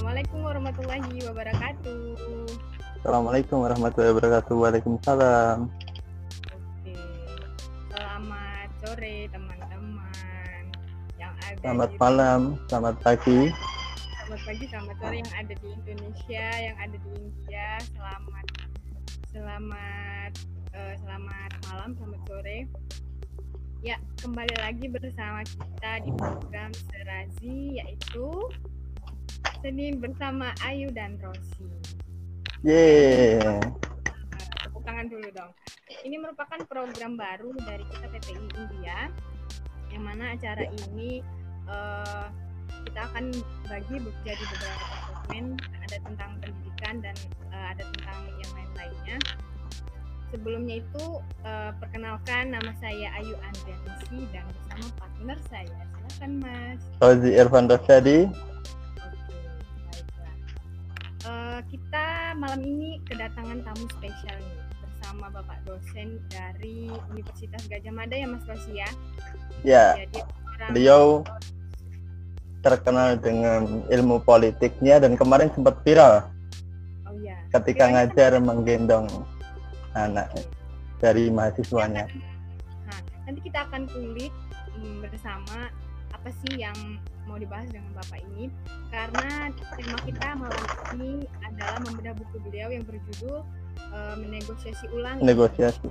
Assalamualaikum warahmatullahi wabarakatuh. Assalamualaikum warahmatullahi wabarakatuh. Waalaikumsalam. Oke. Selamat sore teman-teman yang ada Selamat di malam, selamat pagi. Selamat pagi, selamat sore yang ada di Indonesia, yang ada di India. Selamat selamat eh, selamat malam, selamat sore. Ya, kembali lagi bersama kita di program Serazi yaitu Senin bersama Ayu dan Rosi. Yeay. Nah, Tepuk tangan dulu dong. Ini merupakan program baru dari kita PPI India, yang mana acara ini eh, kita akan bagi be- jadi beberapa segmen, ada tentang pendidikan dan eh, ada tentang yang lain-lainnya. Sebelumnya itu eh, perkenalkan nama saya Ayu Andrianisi dan bersama partner saya. Silakan Mas. Fauzi Irfan Rosyadi. Eh, kita malam ini kedatangan tamu spesial nih bersama Bapak dosen dari Universitas Gajah Mada ya Mas Rosi ya. Ya, Jadi beliau terkenal dengan ilmu politiknya dan kemarin sempat viral oh ya. ketika Viralnya kan- ngajar menggendong anak dari mahasiswanya. Nah, nanti kita akan kulik mm, bersama apa sih yang mau dibahas dengan Bapak ini karena tema kita malam ini adalah membedah buku beliau yang berjudul eh, menegosiasi ulang Negosiasi.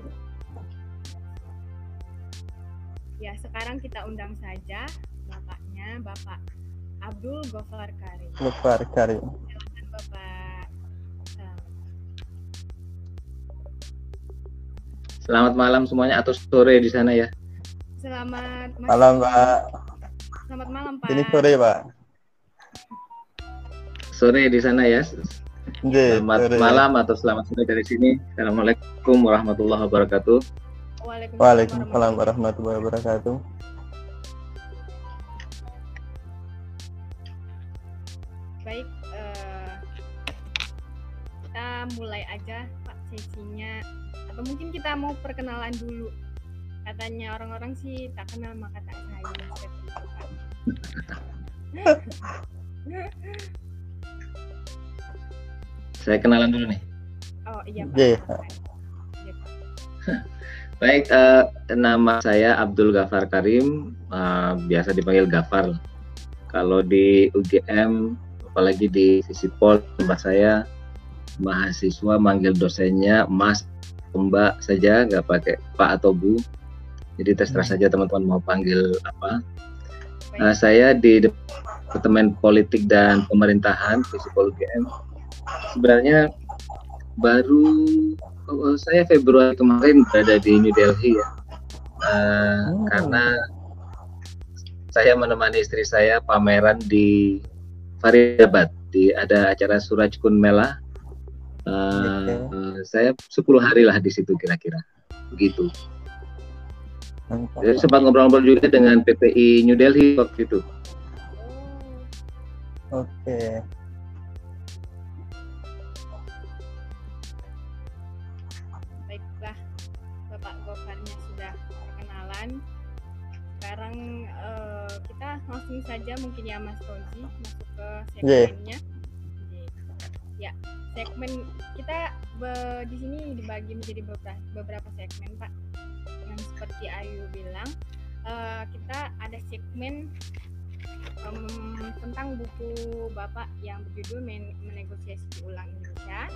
Ya, sekarang kita undang saja bapaknya, Bapak Abdul Gofar Karim. Lufar Karim. Silakan Bapak. Selamat malam semuanya atau sore di sana ya. Selamat Malam Pak. Selamat malam Pak. Ini sore Pak. Sore di sana ya. Selamat sore. malam atau selamat sore dari sini. Assalamualaikum warahmatullahi wabarakatuh. Waalaikumsalam. Waalaikumsalam warahmatullahi wabarakatuh. Baik, eh, kita mulai aja Pak sesinya. Atau mungkin kita mau perkenalan dulu. Katanya orang-orang sih tak kenal maka tak sayang. Saya kenalan dulu nih. Oh iya Pak. Iya. Baik, eh, nama saya Abdul Gafar Karim, eh, biasa dipanggil Gafar. Kalau di UGM, apalagi di Visipol, tempat saya mahasiswa manggil dosennya Mas, Mbak saja, nggak pakai Pak atau Bu. Jadi terserah saja teman-teman mau panggil apa. Nah, saya di Departemen Politik dan Pemerintahan Visipol UGM. Sebenarnya baru oh, saya Februari kemarin berada di New Delhi ya. Eh, Oh. Karena saya menemani istri saya pameran di Faridabad di ada acara Suraj Kun Mela. Eh, Oke. eh, saya 10 hari lah di situ kira-kira. Begitu. Jadi sempat ngobrol-ngobrol juga dengan PPI New Delhi waktu itu. Oke. baiklah Bapak Gofarnya sudah perkenalan. Sekarang eh, kita langsung saja mungkin ya Mas Rozi masuk ke Iya. segmennya. Oke. Ya, segmen kita be- di sini dibagi menjadi beberapa, beberapa segmen Pak. Seperti Ayu bilang, eh, kita ada segmen em, tentang buku Bapak yang berjudul Men- Menegosiasi Ulang Indonesia.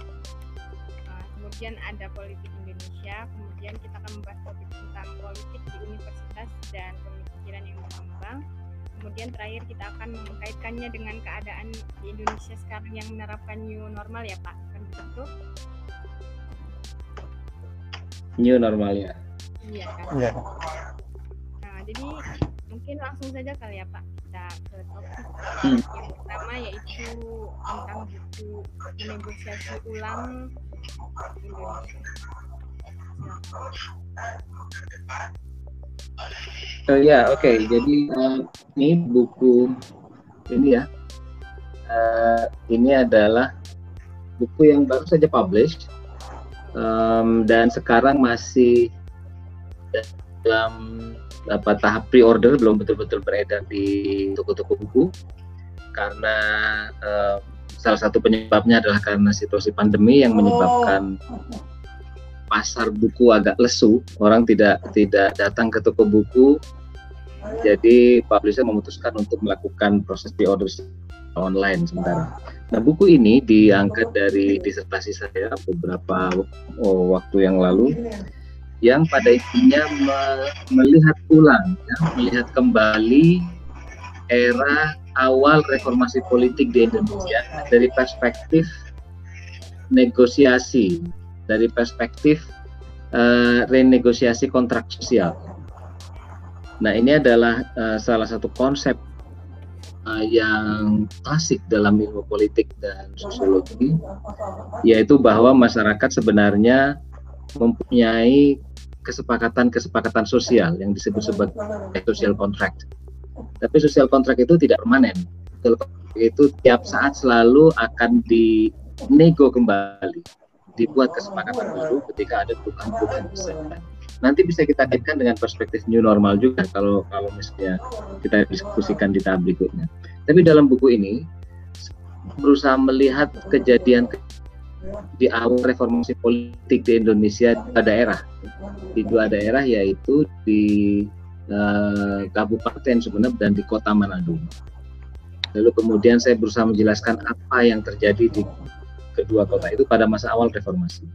Uh, kemudian ada politik Indonesia, kemudian kita akan membahas topik tentang politik di universitas dan pemikiran yang berkembang. Kemudian terakhir kita akan mengkaitkannya dengan keadaan di Indonesia sekarang yang menerapkan new normal ya Pak, kan begitu? New normal ya. Iya kan. Ya. Nah jadi mungkin langsung saja kali ya Pak kita ke topik Hmm. yang pertama yaitu tentang buku menegosiasi ulang Indonesia. Silakan. Oh ya, oke. Jadi eh, ini buku ini ya. Eh, ini adalah buku yang baru saja publish Em, dan sekarang masih dalam apa tahap pre-order belum betul-betul beredar di toko-toko buku. Karena eh, salah satu penyebabnya adalah karena situasi pandemi yang menyebabkan pasar buku agak lesu, orang tidak tidak datang ke toko buku. Jadi publisher memutuskan untuk melakukan proses pre-order online sementara. Nah, buku ini diangkat dari disertasi saya beberapa oh, waktu yang lalu yang pada intinya me melihat ulang, ya, melihat kembali era awal reformasi politik di Indonesia dari perspektif negosiasi, dari perspektif uh, renegosiasi kontrak sosial. Nah, ini adalah uh, salah satu konsep uh, yang klasik dalam ilmu politik dan sosiologi, yaitu bahwa masyarakat sebenarnya mempunyai kesepakatan-kesepakatan sosial yang disebut sebagai social contract. Tapi social contract itu tidak permanen. Itu tiap saat selalu akan dinego kembali, dibuat kesepakatan baru ketika ada perubahan-perubahan besar. Nanti bisa kita kaitkan dengan perspektif new normal juga kalau kalau misalnya kita diskusikan di tahap berikutnya. Tapi dalam buku ini berusaha melihat kejadian di awal reformasi politik di Indonesia di daerah di dua daerah yaitu di uh, Kabupaten Sumeneb dan di Kota Manado. Lalu kemudian saya berusaha menjelaskan apa yang terjadi di kedua kota itu pada masa awal reformasi.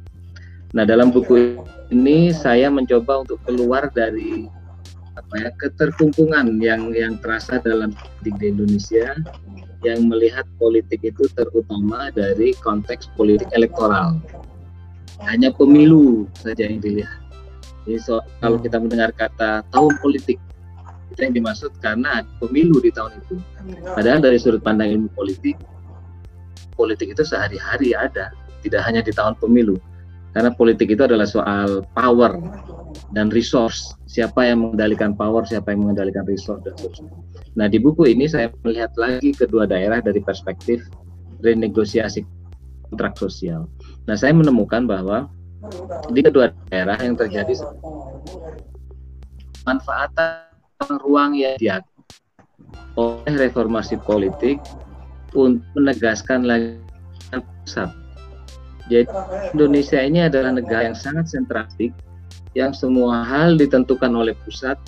Nah dalam buku ini saya mencoba untuk keluar dari apa ya keterkungkungan yang yang terasa dalam politik di Indonesia yang melihat politik itu terutama dari konteks politik elektoral. Hanya pemilu saja yang dilihat. Jadi so, kalau kita mendengar kata tahun politik, itu yang dimaksud karena pemilu di tahun itu. Padahal dari sudut pandang ilmu politik, politik itu sehari-hari ada, tidak hanya di tahun pemilu. Karena politik itu adalah soal power dan resource. Siapa yang mengendalikan power, siapa yang mengendalikan resource dan. Nah, di buku ini saya melihat lagi kedua daerah dari perspektif renegosiasi kontrak sosial. Nah, saya menemukan bahwa di kedua daerah yang terjadi manfaatan ruang yang diatur oleh reformasi politik untuk menegaskan lagi pusat. Jadi Indonesia ini adalah negara yang sangat sentralistik, yang semua hal ditentukan oleh pusat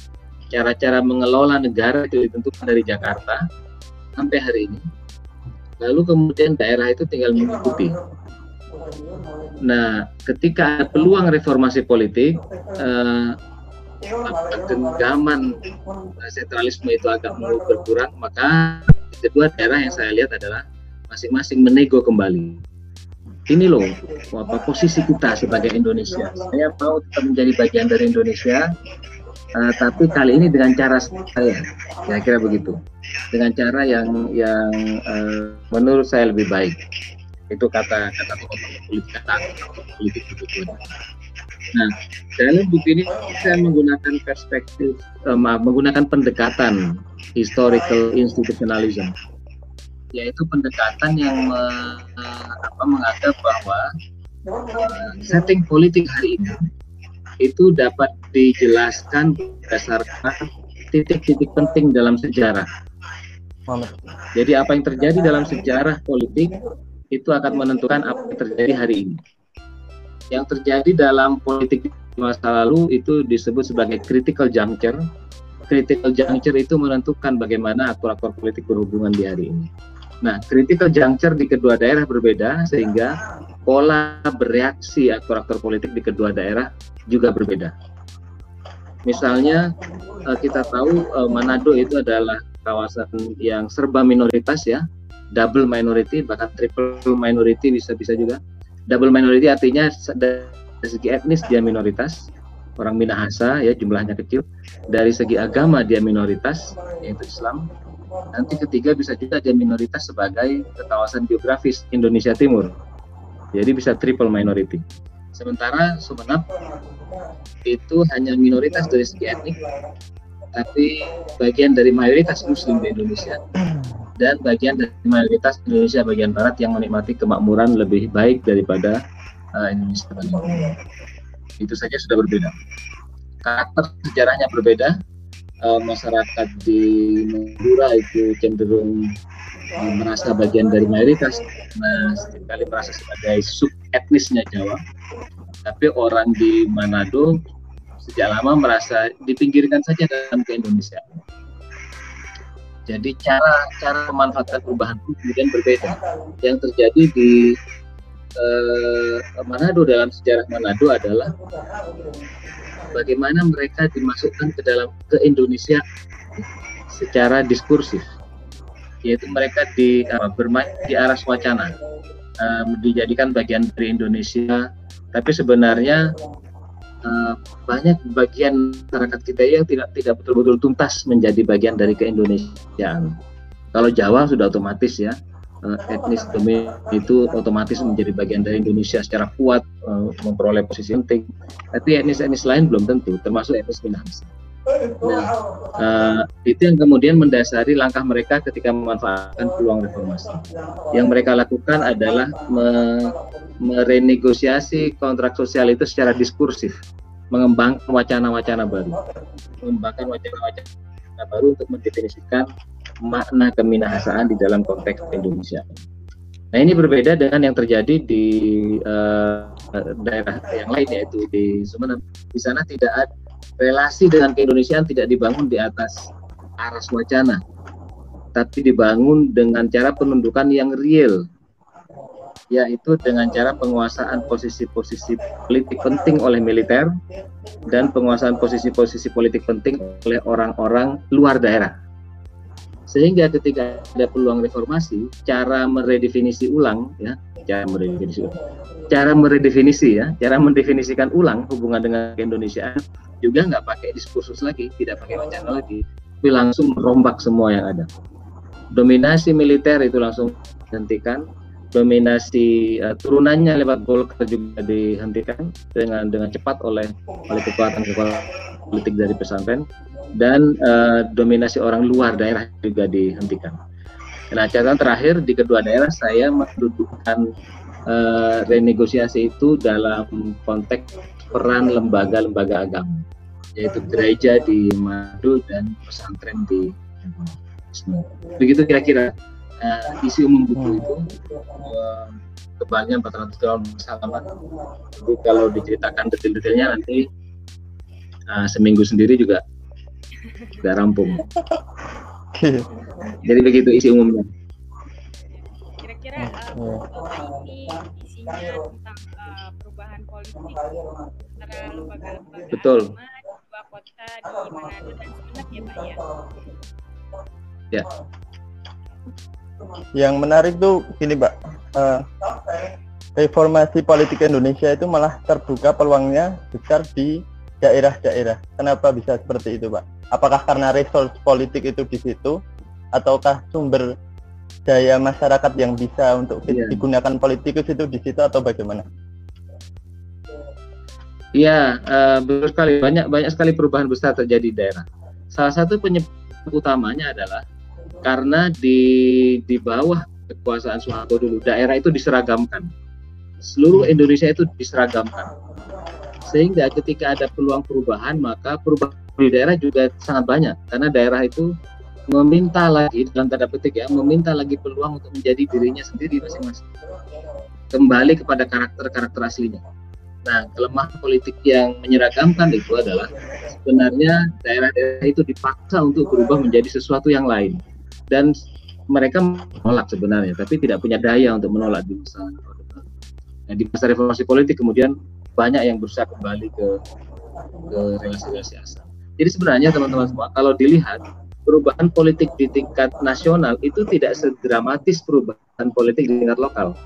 cara-cara mengelola negara itu ditentukan dari Jakarta sampai hari ini. Lalu kemudian daerah itu tinggal mengikuti. Nah, ketika ada peluang reformasi politik, eh, genggaman sentralisme itu agak berkurang, maka kedua daerah yang saya lihat adalah masing-masing menego kembali. Ini loh, apa posisi kita sebagai Indonesia. Saya mau tetap menjadi bagian dari Indonesia, uh, tapi kali ini dengan cara saya kira-kira begitu. Dengan cara yang yang uh, menurut saya lebih baik. Itu kata kata politik politik begitu nah dalam buku ini saya menggunakan perspektif uh, maaf, menggunakan pendekatan historical institutionalism yaitu pendekatan yang me, apa, menganggap bahwa uh, setting politik hari ini itu dapat dijelaskan berdasarkan titik-titik penting dalam sejarah. Jadi apa yang terjadi dalam sejarah politik itu akan menentukan apa yang terjadi hari ini. Yang terjadi dalam politik masa lalu itu disebut sebagai critical juncture. Critical juncture itu menentukan bagaimana aktor-aktor politik berhubungan di hari ini. Nah, critical juncture di kedua daerah berbeda sehingga pola bereaksi aktor-aktor politik di kedua daerah juga berbeda. Misalnya uh, kita tahu uh, Manado itu adalah kawasan yang serba minoritas ya, double minority bahkan triple minority bisa bisa juga. Double minority artinya dari segi etnis dia minoritas, orang Minahasa ya jumlahnya kecil. Dari segi agama dia minoritas yaitu Islam. Nanti ketiga bisa juga dia minoritas sebagai kawasan geografis Indonesia Timur. Jadi bisa triple minority. Sementara Sumeneb itu hanya minoritas dari segi etnik, tapi bagian dari mayoritas Muslim di Indonesia dan bagian dari mayoritas Indonesia bagian barat yang menikmati kemakmuran lebih baik daripada uh, Indonesia bagian Itu saja sudah berbeda. Karakter sejarahnya berbeda. Uh, masyarakat di Madura itu cenderung merasa bagian dari mayoritas, nah, sering kali merasa sebagai sub etnisnya Jawa. Tapi orang di Manado sejak lama merasa dipinggirkan saja dalam ke Indonesia. Jadi cara cara memanfaatkan perubahan itu kemudian berbeda. Yang terjadi di eh, Manado dalam sejarah Manado adalah bagaimana mereka dimasukkan ke dalam ke Indonesia secara diskursif. Yaitu mereka di uh, bermain di arah wacana um, dijadikan bagian dari Indonesia. Tapi sebenarnya uh, banyak bagian masyarakat kita yang tidak tidak betul-betul tuntas menjadi bagian dari keindonesiaan. Kalau Jawa sudah otomatis ya. uh, etnis domin itu otomatis menjadi bagian dari Indonesia secara kuat uh, memperoleh posisi penting. Tapi etnis-etnis lain belum tentu termasuk etnis Minahasa. Nah, uh, itu yang kemudian mendasari langkah mereka ketika memanfaatkan peluang reformasi. Yang mereka lakukan adalah me merenegosiasi kontrak sosial itu secara diskursif, mengembangkan wacana-wacana baru, mengembangkan wacana-wacana baru untuk mendefinisikan makna keminahasaan di dalam konteks Indonesia. Nah ini berbeda dengan yang terjadi di uh, daerah yang lain yaitu di Sumeneb. Di sana tidak ada relasi dengan keindonesiaan tidak dibangun di atas aras wacana, tapi dibangun dengan cara penundukan yang real, yaitu dengan cara penguasaan posisi-posisi politik penting oleh militer dan penguasaan posisi-posisi politik penting oleh orang-orang luar daerah. Sehingga ketika ada peluang reformasi, cara meredefinisi ulang, ya, cara meredefinisi, cara meredefinisi ya, cara mendefinisikan ulang hubungan dengan Indonesia juga nggak pakai diskursus lagi, tidak pakai wacana lagi, tapi langsung merombak semua yang ada. Dominasi militer itu langsung dihentikan, dominasi uh, turunannya lewat Golkar juga dihentikan dengan dengan cepat oleh oleh kekuatan kekuatan politik dari pesantren dan uh, dominasi orang luar daerah juga dihentikan. Nah, catatan terakhir di kedua daerah saya mendudukkan uh, renegosiasi itu dalam konteks peran lembaga-lembaga agama, yaitu gereja di Madu dan pesantren di Begitu kira-kira uh, isi umum buku itu. Uh, kebanyakan 400 tahun bersalaman. Jadi kalau diceritakan detail-detailnya nanti uh, seminggu sendiri juga sudah rampung. Jadi begitu isi umumnya. Kira-kira uh, ini isinya tentang uh, perubahan politik antara lembaga-lembaga Betul. di dua kota di Manado dan Sumeneb ya Pak ya? Ya. Yang menarik tuh gini, Pak. Uh, reformasi politik Indonesia itu malah terbuka peluangnya besar di daerah-daerah. Kenapa bisa seperti itu, Pak? Apakah karena resource politik itu di situ, ataukah sumber daya masyarakat yang bisa untuk Iya. digunakan politikus itu di situ atau bagaimana? Iya, eh, betul sekali. Banyak banyak sekali perubahan besar terjadi di daerah. Salah satu penyebab utamanya adalah karena di di bawah kekuasaan Soeharto dulu daerah itu diseragamkan. Seluruh Indonesia itu diseragamkan. Sehingga ketika ada peluang perubahan, maka perubahan di daerah juga sangat banyak karena daerah itu meminta lagi dalam tanda petik ya, meminta lagi peluang untuk menjadi dirinya sendiri masing-masing. Kembali kepada karakter-karakter aslinya. Nah, kelemahan politik yang menyeragamkan itu adalah sebenarnya daerah-daerah itu dipaksa untuk berubah menjadi sesuatu yang lain. Dan mereka menolak sebenarnya, tapi tidak punya daya untuk menolak di masa. Nah, di masa reformasi politik kemudian banyak yang berusaha kembali ke ke relasi-relasi asal. Jadi sebenarnya teman-teman semua, kalau dilihat perubahan politik di tingkat nasional itu tidak sedramatis perubahan politik di tingkat lokal.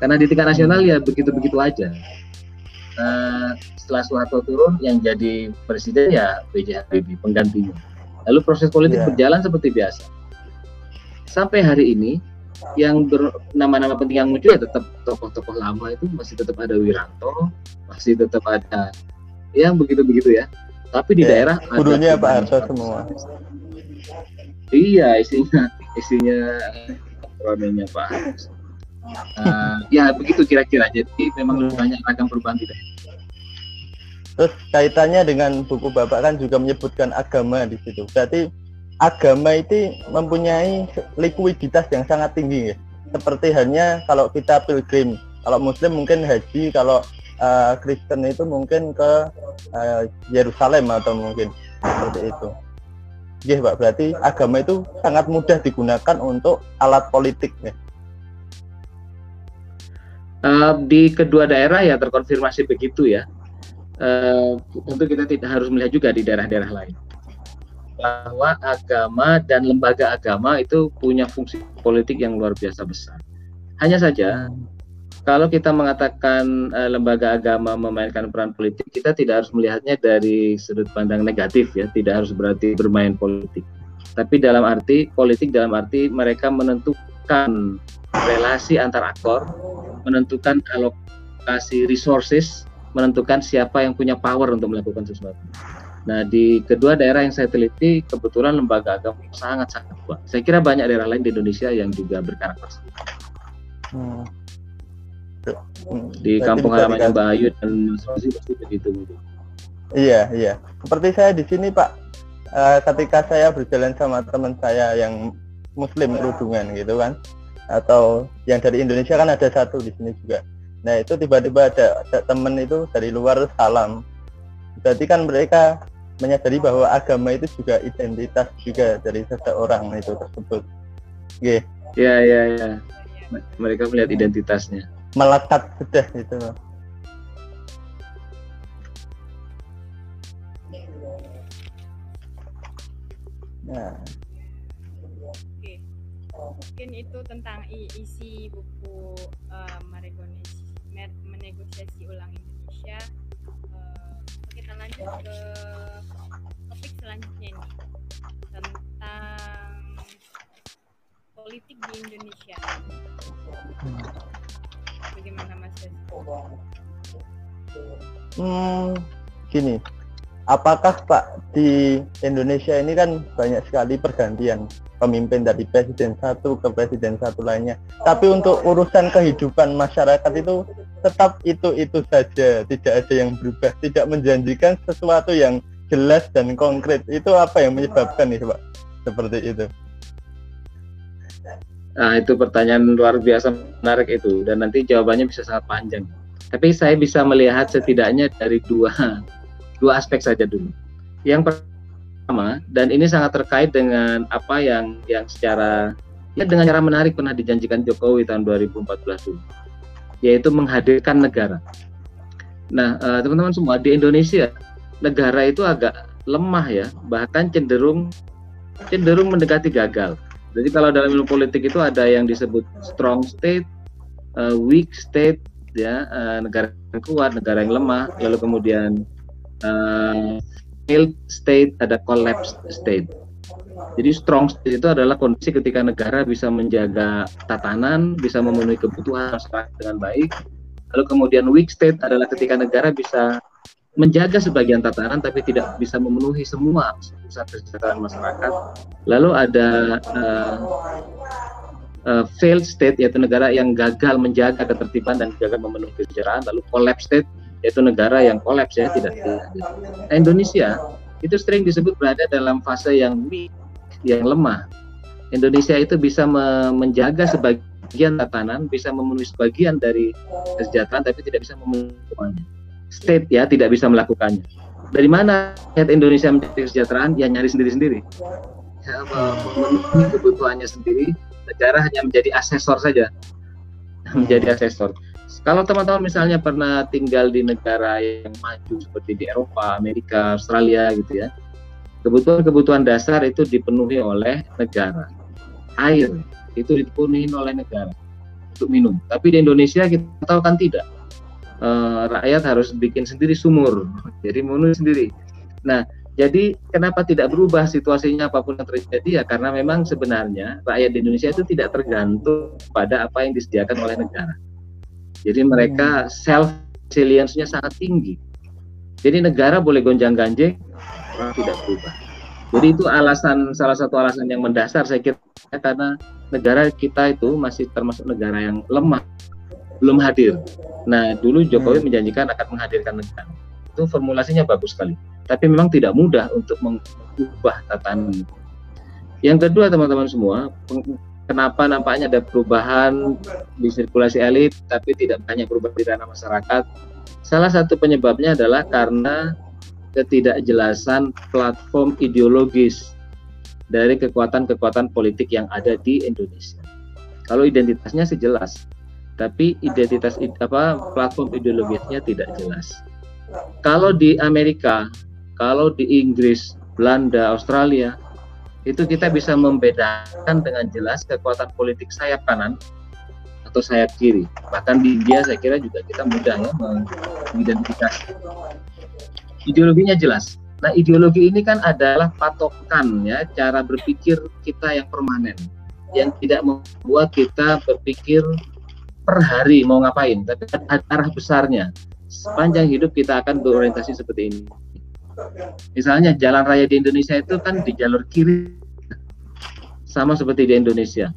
Karena di tingkat nasional ya begitu-begitu aja. Nah, setelah Soeharto turun, yang jadi presiden ya B.J. Habibie penggantinya. Lalu proses politik Ya. berjalan seperti biasa. Sampai hari ini, yang bernama-nama penting yang muncul ya tetap tokoh-tokoh lama itu masih tetap ada Wiranto, masih tetap ada yang begitu-begitu ya. Tapi di Ya, daerah ada gurunya Pak Harto semua. Iya, isinya isinya ronenya Pak Harto. Eh, ya begitu kira-kira. Jadi memang lebih banyak ragam perubahan tidak. Terus kaitannya dengan buku Bapak kan juga menyebutkan agama di situ. Berarti agama itu mempunyai likuiditas yang sangat tinggi ya. Seperti hanya kalau kita pilgrim, kalau muslim mungkin haji, kalau uh, Kristen itu mungkin ke uh, Yerusalem atau mungkin seperti itu. Ya, Pak, berarti agama itu sangat mudah digunakan untuk alat politik ya. Uh, di kedua daerah ya terkonfirmasi begitu ya. Uh, tentu kita tidak harus melihat juga di daerah-daerah lain bahwa agama dan lembaga agama itu punya fungsi politik yang luar biasa besar. Hanya saja kalau kita mengatakan uh, lembaga agama memainkan peran politik, kita tidak harus melihatnya dari sudut pandang negatif ya, tidak harus berarti bermain politik. Tapi dalam arti politik dalam arti mereka menentukan relasi antar aktor, menentukan alokasi resources, menentukan siapa yang punya power untuk melakukan sesuatu. Nah, di kedua daerah yang saya teliti, kebetulan lembaga agama sangat-sangat kuat. Saya kira banyak daerah lain di Indonesia yang juga berkarakter seperti Hmm. Di kampung halamannya Mbak Ayu dan Mas Rosi pasti begitu. Iya, iya. Seperti saya di sini, Pak. Uh, ketika saya berjalan sama teman saya yang Muslim kerudungan gitu kan, atau yang dari Indonesia kan ada satu di sini juga. Nah itu tiba-tiba ada, ada temen itu dari luar salam. Berarti kan mereka menyadari bahwa agama itu juga identitas juga dari seseorang itu tersebut. Iya. Iya, iya, iya. Mereka melihat identitasnya melekat sudah itu Nah. Oke. Mungkin itu tentang isi buku uh, menegosiasi ulang Indonesia. Lanjut ke topik selanjutnya nih tentang politik di Indonesia. Bagaimana Mas Hmm, gini, apakah Pak di Indonesia ini kan banyak sekali pergantian pemimpin dari presiden satu ke presiden satu lainnya. Tapi untuk urusan kehidupan masyarakat itu tetap itu itu saja, tidak ada yang berubah, tidak menjanjikan sesuatu yang jelas dan konkret. Itu apa yang menyebabkan nih Pak? Seperti itu. Nah, itu pertanyaan luar biasa menarik itu dan nanti jawabannya bisa sangat panjang. Tapi saya bisa melihat setidaknya dari dua dua aspek saja dulu. Yang pertama dan ini sangat terkait dengan apa yang yang secara ya dengan cara menarik pernah dijanjikan Jokowi tahun 2014 dulu, yaitu menghadirkan negara. Nah, eh, teman-teman semua di Indonesia negara itu agak lemah ya, bahkan cenderung cenderung mendekati gagal jadi kalau dalam ilmu politik itu ada yang disebut strong state, uh, weak state, ya uh, negara yang kuat, negara yang lemah, lalu kemudian failed state, ada collapsed state. Jadi strong state itu adalah kondisi ketika negara bisa menjaga tatanan, bisa memenuhi kebutuhan masyarakat dengan baik. Lalu kemudian weak state adalah ketika negara bisa menjaga sebagian tatanan tapi tidak bisa memenuhi semua pusat kesejahteraan masyarakat. Lalu ada uh, uh, failed state yaitu negara yang gagal menjaga ketertiban dan gagal memenuhi kesejahteraan. Lalu collapse state yaitu negara yang kolaps ya tidak. tidak. Nah, Indonesia itu sering disebut berada dalam fase yang weak, yang lemah. Indonesia itu bisa me menjaga sebagian tatanan, bisa memenuhi sebagian dari kesejahteraan tapi tidak bisa memenuhi state ya tidak bisa melakukannya. Dari mana rakyat Indonesia menjadi kesejahteraan? Ya nyari sendiri-sendiri. Ya, memenuhi kebutuhannya sendiri, negara hanya menjadi asesor saja. Menjadi asesor. Kalau teman-teman misalnya pernah tinggal di negara yang maju seperti di Eropa, Amerika, Australia gitu ya. Kebutuhan-kebutuhan dasar itu dipenuhi oleh negara. Air itu dipenuhi oleh negara untuk minum. Tapi di Indonesia kita tahu kan tidak uh, rakyat harus bikin sendiri sumur, jadi memenuhi sendiri. Nah, jadi kenapa tidak berubah situasinya apa pun yang terjadi ya karena memang sebenarnya rakyat di Indonesia itu tidak tergantung pada apa yang disediakan oleh negara. Jadi mereka hmm. self resilience-nya sangat tinggi. Jadi negara boleh gonjang-ganjing, tidak berubah. Jadi itu alasan salah satu alasan yang mendasar saya kira karena negara kita itu masih termasuk negara yang lemah belum hadir. Nah, dulu Jokowi hmm. menjanjikan akan menghadirkan negara. Itu formulasinya bagus sekali. Tapi memang tidak mudah untuk mengubah tatanan. Yang kedua teman-teman semua, kenapa nampaknya ada perubahan di sirkulasi elit tapi tidak banyak perubahan di ranah masyarakat? Salah satu penyebabnya adalah karena ketidakjelasan platform ideologis dari kekuatan-kekuatan politik yang ada di Indonesia. Kalau identitasnya sih jelas, tapi identitas apa platform ideologisnya tidak jelas. Kalau di Amerika, kalau di Inggris, Belanda, Australia, itu kita bisa membedakan dengan jelas kekuatan politik sayap kanan atau sayap kiri. Bahkan di India saya kira juga kita mudah ya mengidentifikasi. Ideologinya jelas. Nah, ideologi ini kan adalah patokan ya cara berpikir kita yang permanen, yang tidak membuat kita berpikir per hari mau ngapain, tapi arah besarnya. Sepanjang hidup kita akan berorientasi seperti ini. Misalnya jalan raya di Indonesia itu kan di jalur kiri sama seperti di Indonesia.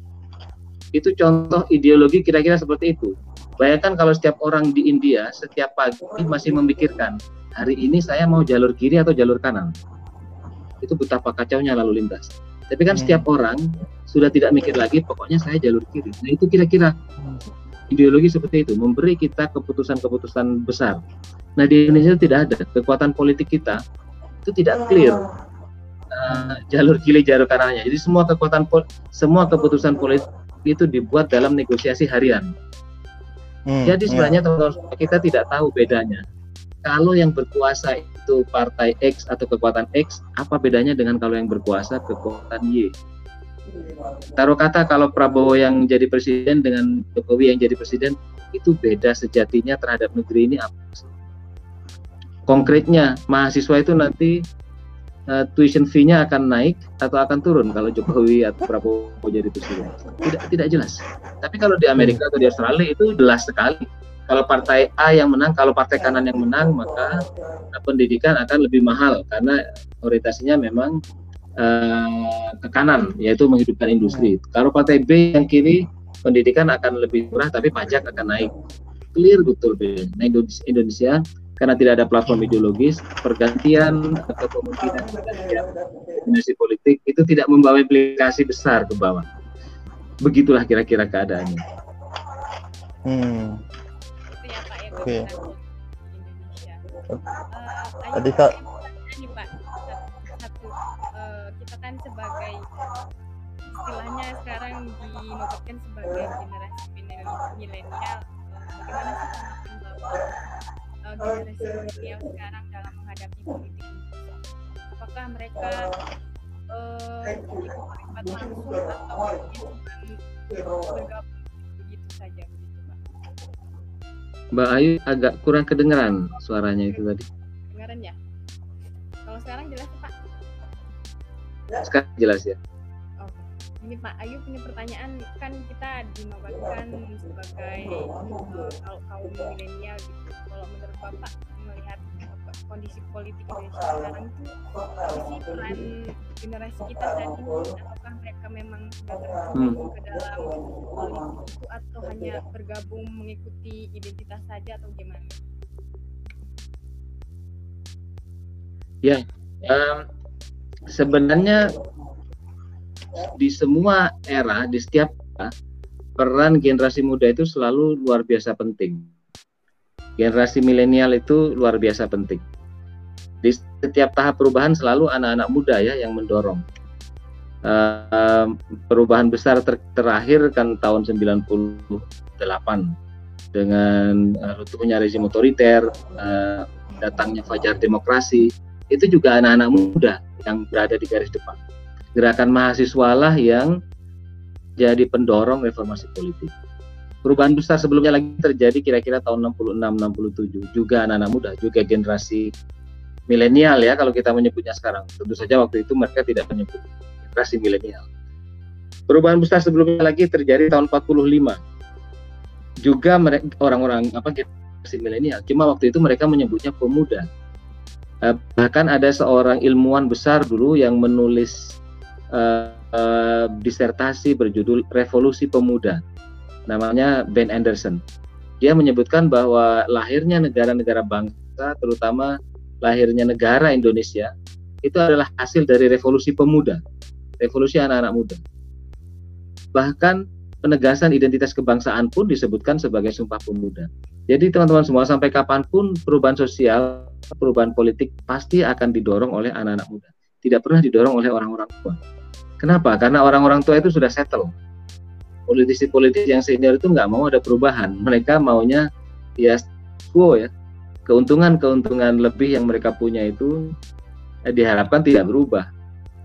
Itu contoh ideologi kira-kira seperti itu. Bayangkan kalau setiap orang di India setiap pagi masih memikirkan hari ini saya mau jalur kiri atau jalur kanan. Itu betapa kacaunya lalu lintas. Tapi kan hmm. setiap orang sudah tidak mikir lagi, pokoknya saya jalur kiri. Nah itu kira-kira ideologi seperti itu, memberi kita keputusan-keputusan besar. Nah di Indonesia tidak ada kekuatan politik kita itu tidak clear uh, jalur kiri jalur kanannya. Jadi semua kekuatan semua keputusan politik itu dibuat dalam negosiasi harian. Hmm, Jadi ya. sebenarnya teman-teman kita tidak tahu bedanya. Kalau yang berkuasa itu partai X atau kekuatan X, apa bedanya dengan kalau yang berkuasa kekuatan Y? Taruh kata kalau Prabowo yang jadi presiden dengan Jokowi yang jadi presiden itu beda sejatinya terhadap negeri ini apa Konkretnya mahasiswa itu nanti uh, tuition fee-nya akan naik atau akan turun kalau Jokowi atau Prabowo jadi presiden? Tidak tidak jelas. Tapi kalau di Amerika atau di Australia itu jelas sekali. Kalau partai A yang menang, kalau partai kanan yang menang, maka pendidikan akan lebih mahal karena orientasinya memang uh, ke kanan, yaitu menghidupkan industri. Kalau partai B yang kiri, pendidikan akan lebih murah tapi pajak akan naik. Clear betul, B. Nah, Indonesia karena tidak ada platform ideologis, pergantian atau kemungkinan pergantian politik itu tidak membawa implikasi besar ke bawah. Begitulah kira-kira keadaannya. Hmm. Oke. Okay. Uh, Tadi kak. Ini Pak, satu, uh, kita kan sebagai istilahnya sekarang dinobatkan sebagai generasi milenial. Bagaimana sih tanggapan uh, generasi milenial sekarang dalam menghadapi politik apakah mereka uh, terlibat langsung atau mungkin bergabung begitu saja Mbak Ayu agak kurang kedengeran suaranya itu tadi. Kedengeran ya? Kalau sekarang jelas Pak? Sekarang jelas ya. Ini Pak Ayu punya pertanyaan. Kan kita dinobatkan sebagai uh, kaum milenial gitu. Kalau menurut Bapak melihat kondisi politik Indonesia sekarang itu sih peran generasi kita saat ini apakah mereka memang sudah tergabung hmm. ke dalam politik itu atau hanya bergabung mengikuti identitas saja atau gimana? Ya, um, sebenarnya di semua era, di setiap era, peran generasi muda itu selalu luar biasa penting. Generasi milenial itu luar biasa penting. Di setiap tahap perubahan selalu anak-anak muda ya yang mendorong. Uh, perubahan besar ter terakhir kan tahun 98 dengan uh, runtuhnya rezim otoriter, uh, datangnya fajar demokrasi, itu juga anak-anak muda yang berada di garis depan gerakan mahasiswa lah yang jadi pendorong reformasi politik. Perubahan besar sebelumnya lagi terjadi kira-kira tahun 66-67 juga anak-anak muda, juga generasi milenial ya kalau kita menyebutnya sekarang. Tentu saja waktu itu mereka tidak menyebut generasi milenial. Perubahan besar sebelumnya lagi terjadi tahun 45. Juga orang-orang apa generasi milenial. Cuma waktu itu mereka menyebutnya pemuda. Eh, bahkan ada seorang ilmuwan besar dulu yang menulis uh, uh, disertasi berjudul Revolusi Pemuda. Namanya Ben Anderson. Dia menyebutkan bahwa lahirnya negara-negara bangsa, terutama lahirnya negara Indonesia, itu adalah hasil dari revolusi pemuda. revolusi anak-anak muda. Bahkan penegasan identitas kebangsaan pun disebutkan sebagai Sumpah Pemuda. Jadi teman-teman semua sampai kapan pun perubahan sosial, perubahan politik pasti akan didorong oleh anak-anak muda. Tidak pernah didorong oleh orang-orang tua. Kenapa? Karena orang-orang tua itu sudah settle. Politisi-politisi yang senior itu nggak mau ada perubahan. Mereka maunya ya quo ya. Keuntungan-keuntungan lebih yang mereka punya itu eh, diharapkan tidak berubah.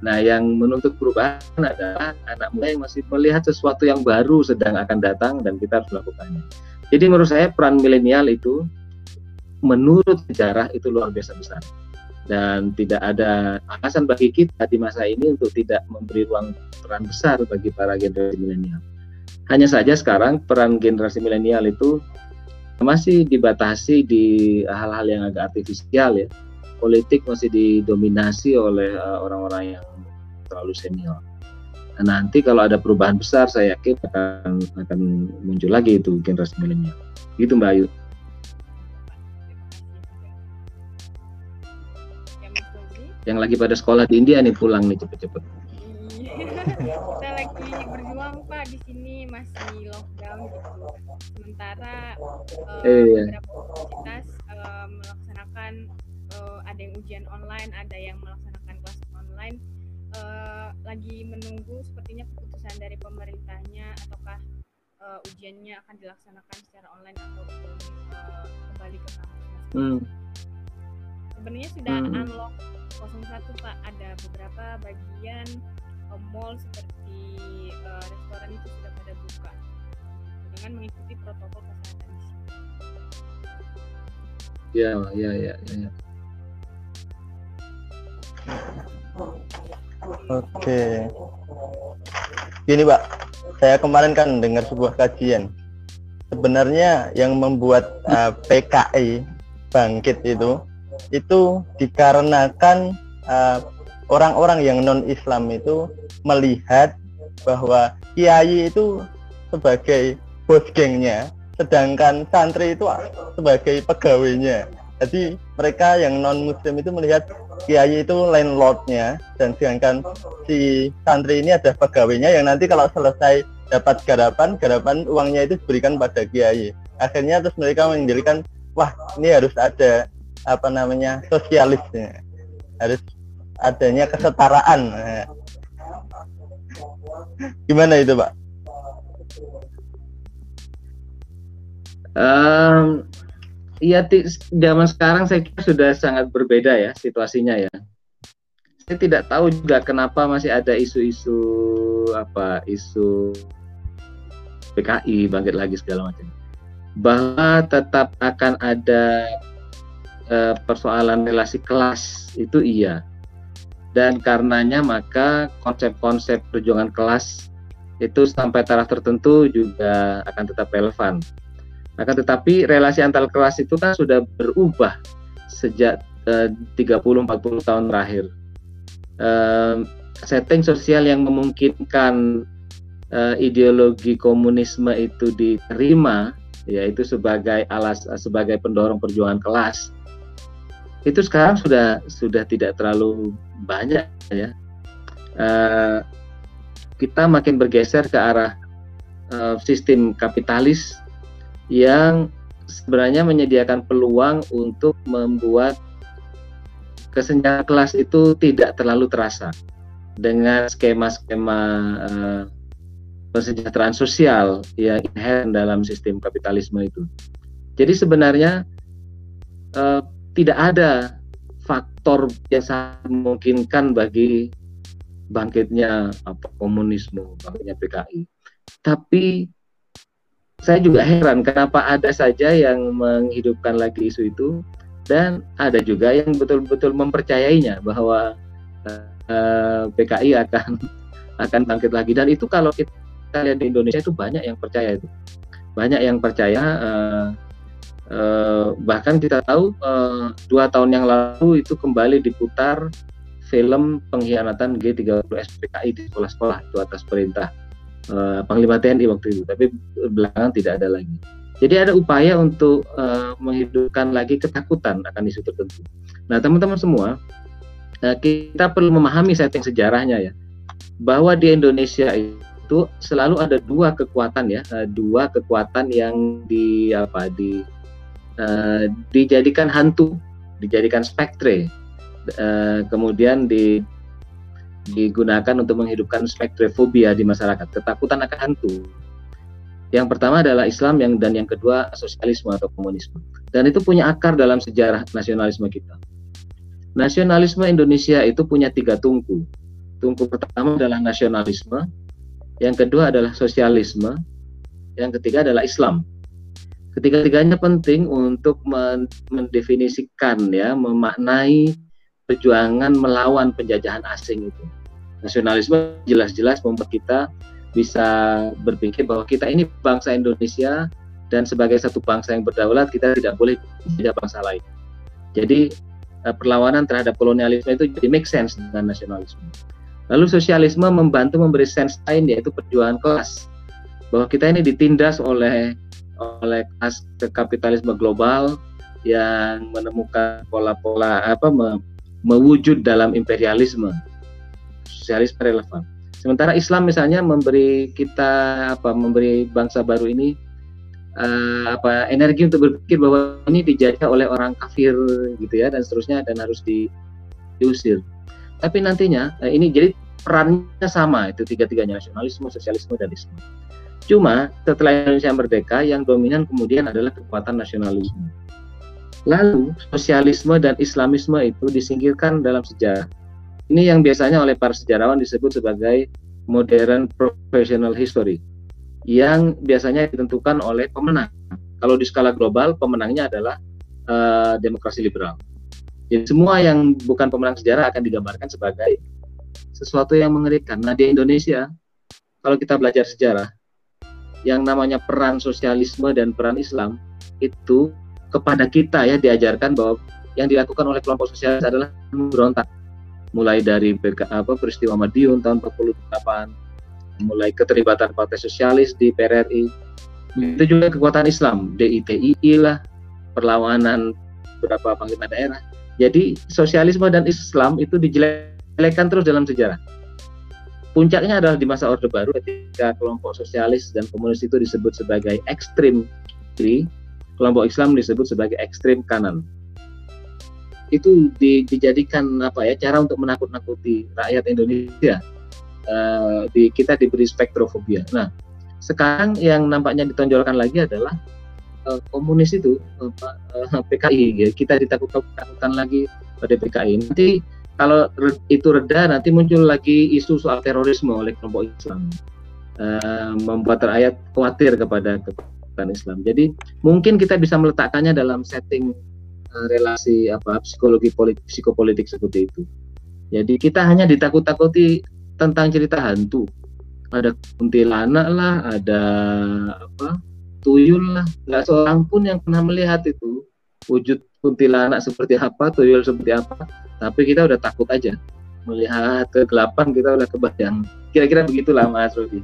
Nah, yang menuntut perubahan adalah anak muda yang masih melihat sesuatu yang baru sedang akan datang dan kita harus melakukannya. Jadi menurut saya peran milenial itu menurut sejarah itu luar biasa besar dan tidak ada alasan bagi kita di masa ini untuk tidak memberi ruang peran besar bagi para generasi milenial. Hanya saja sekarang peran generasi milenial itu masih dibatasi di hal-hal yang agak artifisial ya. Politik masih didominasi oleh eh, orang-orang yang terlalu senior. Nah, nanti kalau ada perubahan besar, saya yakin akan akan muncul lagi itu generasi milenial. Gitu Mbak Ayu. Yang lagi pada sekolah di India nih pulang nih cepet-cepet. Kita lagi berjuang Pak di sini masih lockdown gitu. Sementara uh, iya. beberapa universitas uh, melaksanakan uh, ada yang ujian online, ada yang melaksanakan kelas online uh, lagi menunggu sepertinya keputusan dari pemerintahnya ataukah uh, ujiannya akan dilaksanakan secara online ataupun uh, kembali ke kampus. Hmm. Sebenarnya sudah hmm. unlock 01 Pak, ada beberapa bagian mall seperti uh, restoran itu sudah pada buka dengan mengikuti protokol kesehatan di sini. Ya, ya, ya, ya. ya. Oke. Gini Pak, saya kemarin kan dengar sebuah kajian. Sebenarnya yang membuat uh, PKI bangkit itu, itu dikarenakan uh, orang-orang yang non Islam itu melihat bahwa kiai itu sebagai bos gengnya, sedangkan santri itu sebagai pegawainya. Jadi mereka yang non Muslim itu melihat kiai itu landlordnya dan sedangkan si santri ini ada pegawainya yang nanti kalau selesai dapat garapan garapan uangnya itu diberikan pada kiai akhirnya terus mereka mendirikan wah ini harus ada apa namanya sosialisnya harus adanya kesetaraan gimana itu pak um, Iya, zaman sekarang saya kira sudah sangat berbeda ya situasinya ya. Saya tidak tahu juga kenapa masih ada isu-isu apa isu PKI bangkit lagi segala macam. Bahwa tetap akan ada e, persoalan relasi kelas itu iya. Dan karenanya maka konsep-konsep perjuangan kelas itu sampai taraf tertentu juga akan tetap relevan akan tetapi relasi antar kelas itu kan sudah berubah sejak eh, 30-40 tahun terakhir. Eh, setting sosial yang memungkinkan eh, ideologi komunisme itu diterima, yaitu sebagai alas sebagai pendorong perjuangan kelas, itu sekarang sudah sudah tidak terlalu banyak ya. Eh, kita makin bergeser ke arah uh, sistem kapitalis yang sebenarnya menyediakan peluang untuk membuat kesenjangan kelas itu tidak terlalu terasa dengan skema-skema uh, sosial yang inherent dalam sistem kapitalisme itu. Jadi sebenarnya uh, tidak ada faktor yang sangat memungkinkan bagi bangkitnya apa komunisme, bangkitnya PKI. Tapi saya juga heran kenapa ada saja yang menghidupkan lagi isu itu dan ada juga yang betul-betul mempercayainya bahwa uh, eh, PKI akan akan bangkit lagi dan itu kalau kita lihat di Indonesia itu banyak yang percaya itu banyak yang percaya uh, uh, bahkan kita tahu uh, dua tahun yang lalu itu kembali diputar film pengkhianatan G30 SPKI di sekolah-sekolah itu atas perintah uh, Panglima TNI waktu itu, tapi belakangan tidak ada lagi. Jadi ada upaya untuk uh, menghidupkan lagi ketakutan akan isu tertentu. Nah, teman-teman semua, uh, kita perlu memahami setting sejarahnya ya. bahwa di Indonesia itu selalu ada dua kekuatan ya, dua kekuatan yang di apa di uh, dijadikan hantu, dijadikan spektre, uh, kemudian di digunakan untuk menghidupkan spektrefobia di masyarakat, ketakutan akan hantu. Yang pertama adalah Islam yang dan yang kedua sosialisme atau komunisme. Dan itu punya akar dalam sejarah nasionalisme kita. Nasionalisme Indonesia itu punya tiga tungku. Tungku pertama adalah nasionalisme, yang kedua adalah sosialisme, yang ketiga adalah Islam. Ketiga-tiganya penting untuk mendefinisikan ya, memaknai perjuangan melawan penjajahan asing itu. Nasionalisme jelas-jelas membuat kita bisa berpikir bahwa kita ini bangsa Indonesia dan sebagai satu bangsa yang berdaulat kita tidak boleh menjadi bangsa lain. Jadi eh, perlawanan terhadap kolonialisme itu jadi make sense dengan nasionalisme. Lalu sosialisme membantu memberi sense lain yaitu perjuangan kelas bahwa kita ini ditindas oleh oleh kelas kapitalisme global yang menemukan pola-pola apa mewujud dalam imperialisme. Sosialisme relevan. Sementara Islam misalnya memberi kita apa memberi bangsa baru ini uh, apa energi untuk berpikir bahwa ini dijajah oleh orang kafir gitu ya dan seterusnya dan harus di, diusir. Tapi nantinya uh, ini jadi perannya sama itu tiga-tiganya nasionalisme sosialisme dan Islam cuma setelah Indonesia merdeka yang dominan kemudian adalah kekuatan nasionalisme Lalu sosialisme dan Islamisme itu disingkirkan dalam sejarah. Ini yang biasanya oleh para sejarawan disebut sebagai modern professional history yang biasanya ditentukan oleh pemenang. Kalau di skala global pemenangnya adalah uh, demokrasi liberal. Jadi semua yang bukan pemenang sejarah akan digambarkan sebagai sesuatu yang mengerikan. Nah di Indonesia kalau kita belajar sejarah yang namanya peran sosialisme dan peran Islam itu kepada kita ya diajarkan bahwa yang dilakukan oleh kelompok sosialis adalah memberontak. Mulai dari apa peristiwa Madiun tahun 48 mulai keterlibatan Partai Sosialis di PRRI itu juga kekuatan Islam DITI lah perlawanan beberapa panglima daerah. Jadi sosialisme dan Islam itu dijelekan terus dalam sejarah puncaknya adalah di masa Orde Baru ketika kelompok sosialis dan komunis itu disebut sebagai ekstrim kiri kelompok Islam disebut sebagai ekstrim kanan. Itu di, dijadikan apa ya cara untuk menakut-nakuti rakyat Indonesia. Uh, di kita diberi spektrofobia. Nah, sekarang yang nampaknya ditonjolkan lagi adalah uh, komunis itu uh, uh, PKI ya. Kita ditakut-takutkan lagi pada PKI. Nanti kalau itu reda nanti muncul lagi isu soal terorisme oleh kelompok Islam. Uh, membuat rakyat khawatir kepada bukan Islam. Jadi mungkin kita bisa meletakkannya dalam setting uh, relasi apa psikologi politik psikopolitik seperti itu. Jadi kita hanya ditakut-takuti tentang cerita hantu. Ada kuntilanak lah, ada apa tuyul lah. Nggak seorang pun yang pernah melihat itu wujud kuntilanak seperti apa, tuyul seperti apa. Tapi kita udah takut aja melihat kegelapan kita udah kebayang. Kira-kira begitulah Mas Rudi.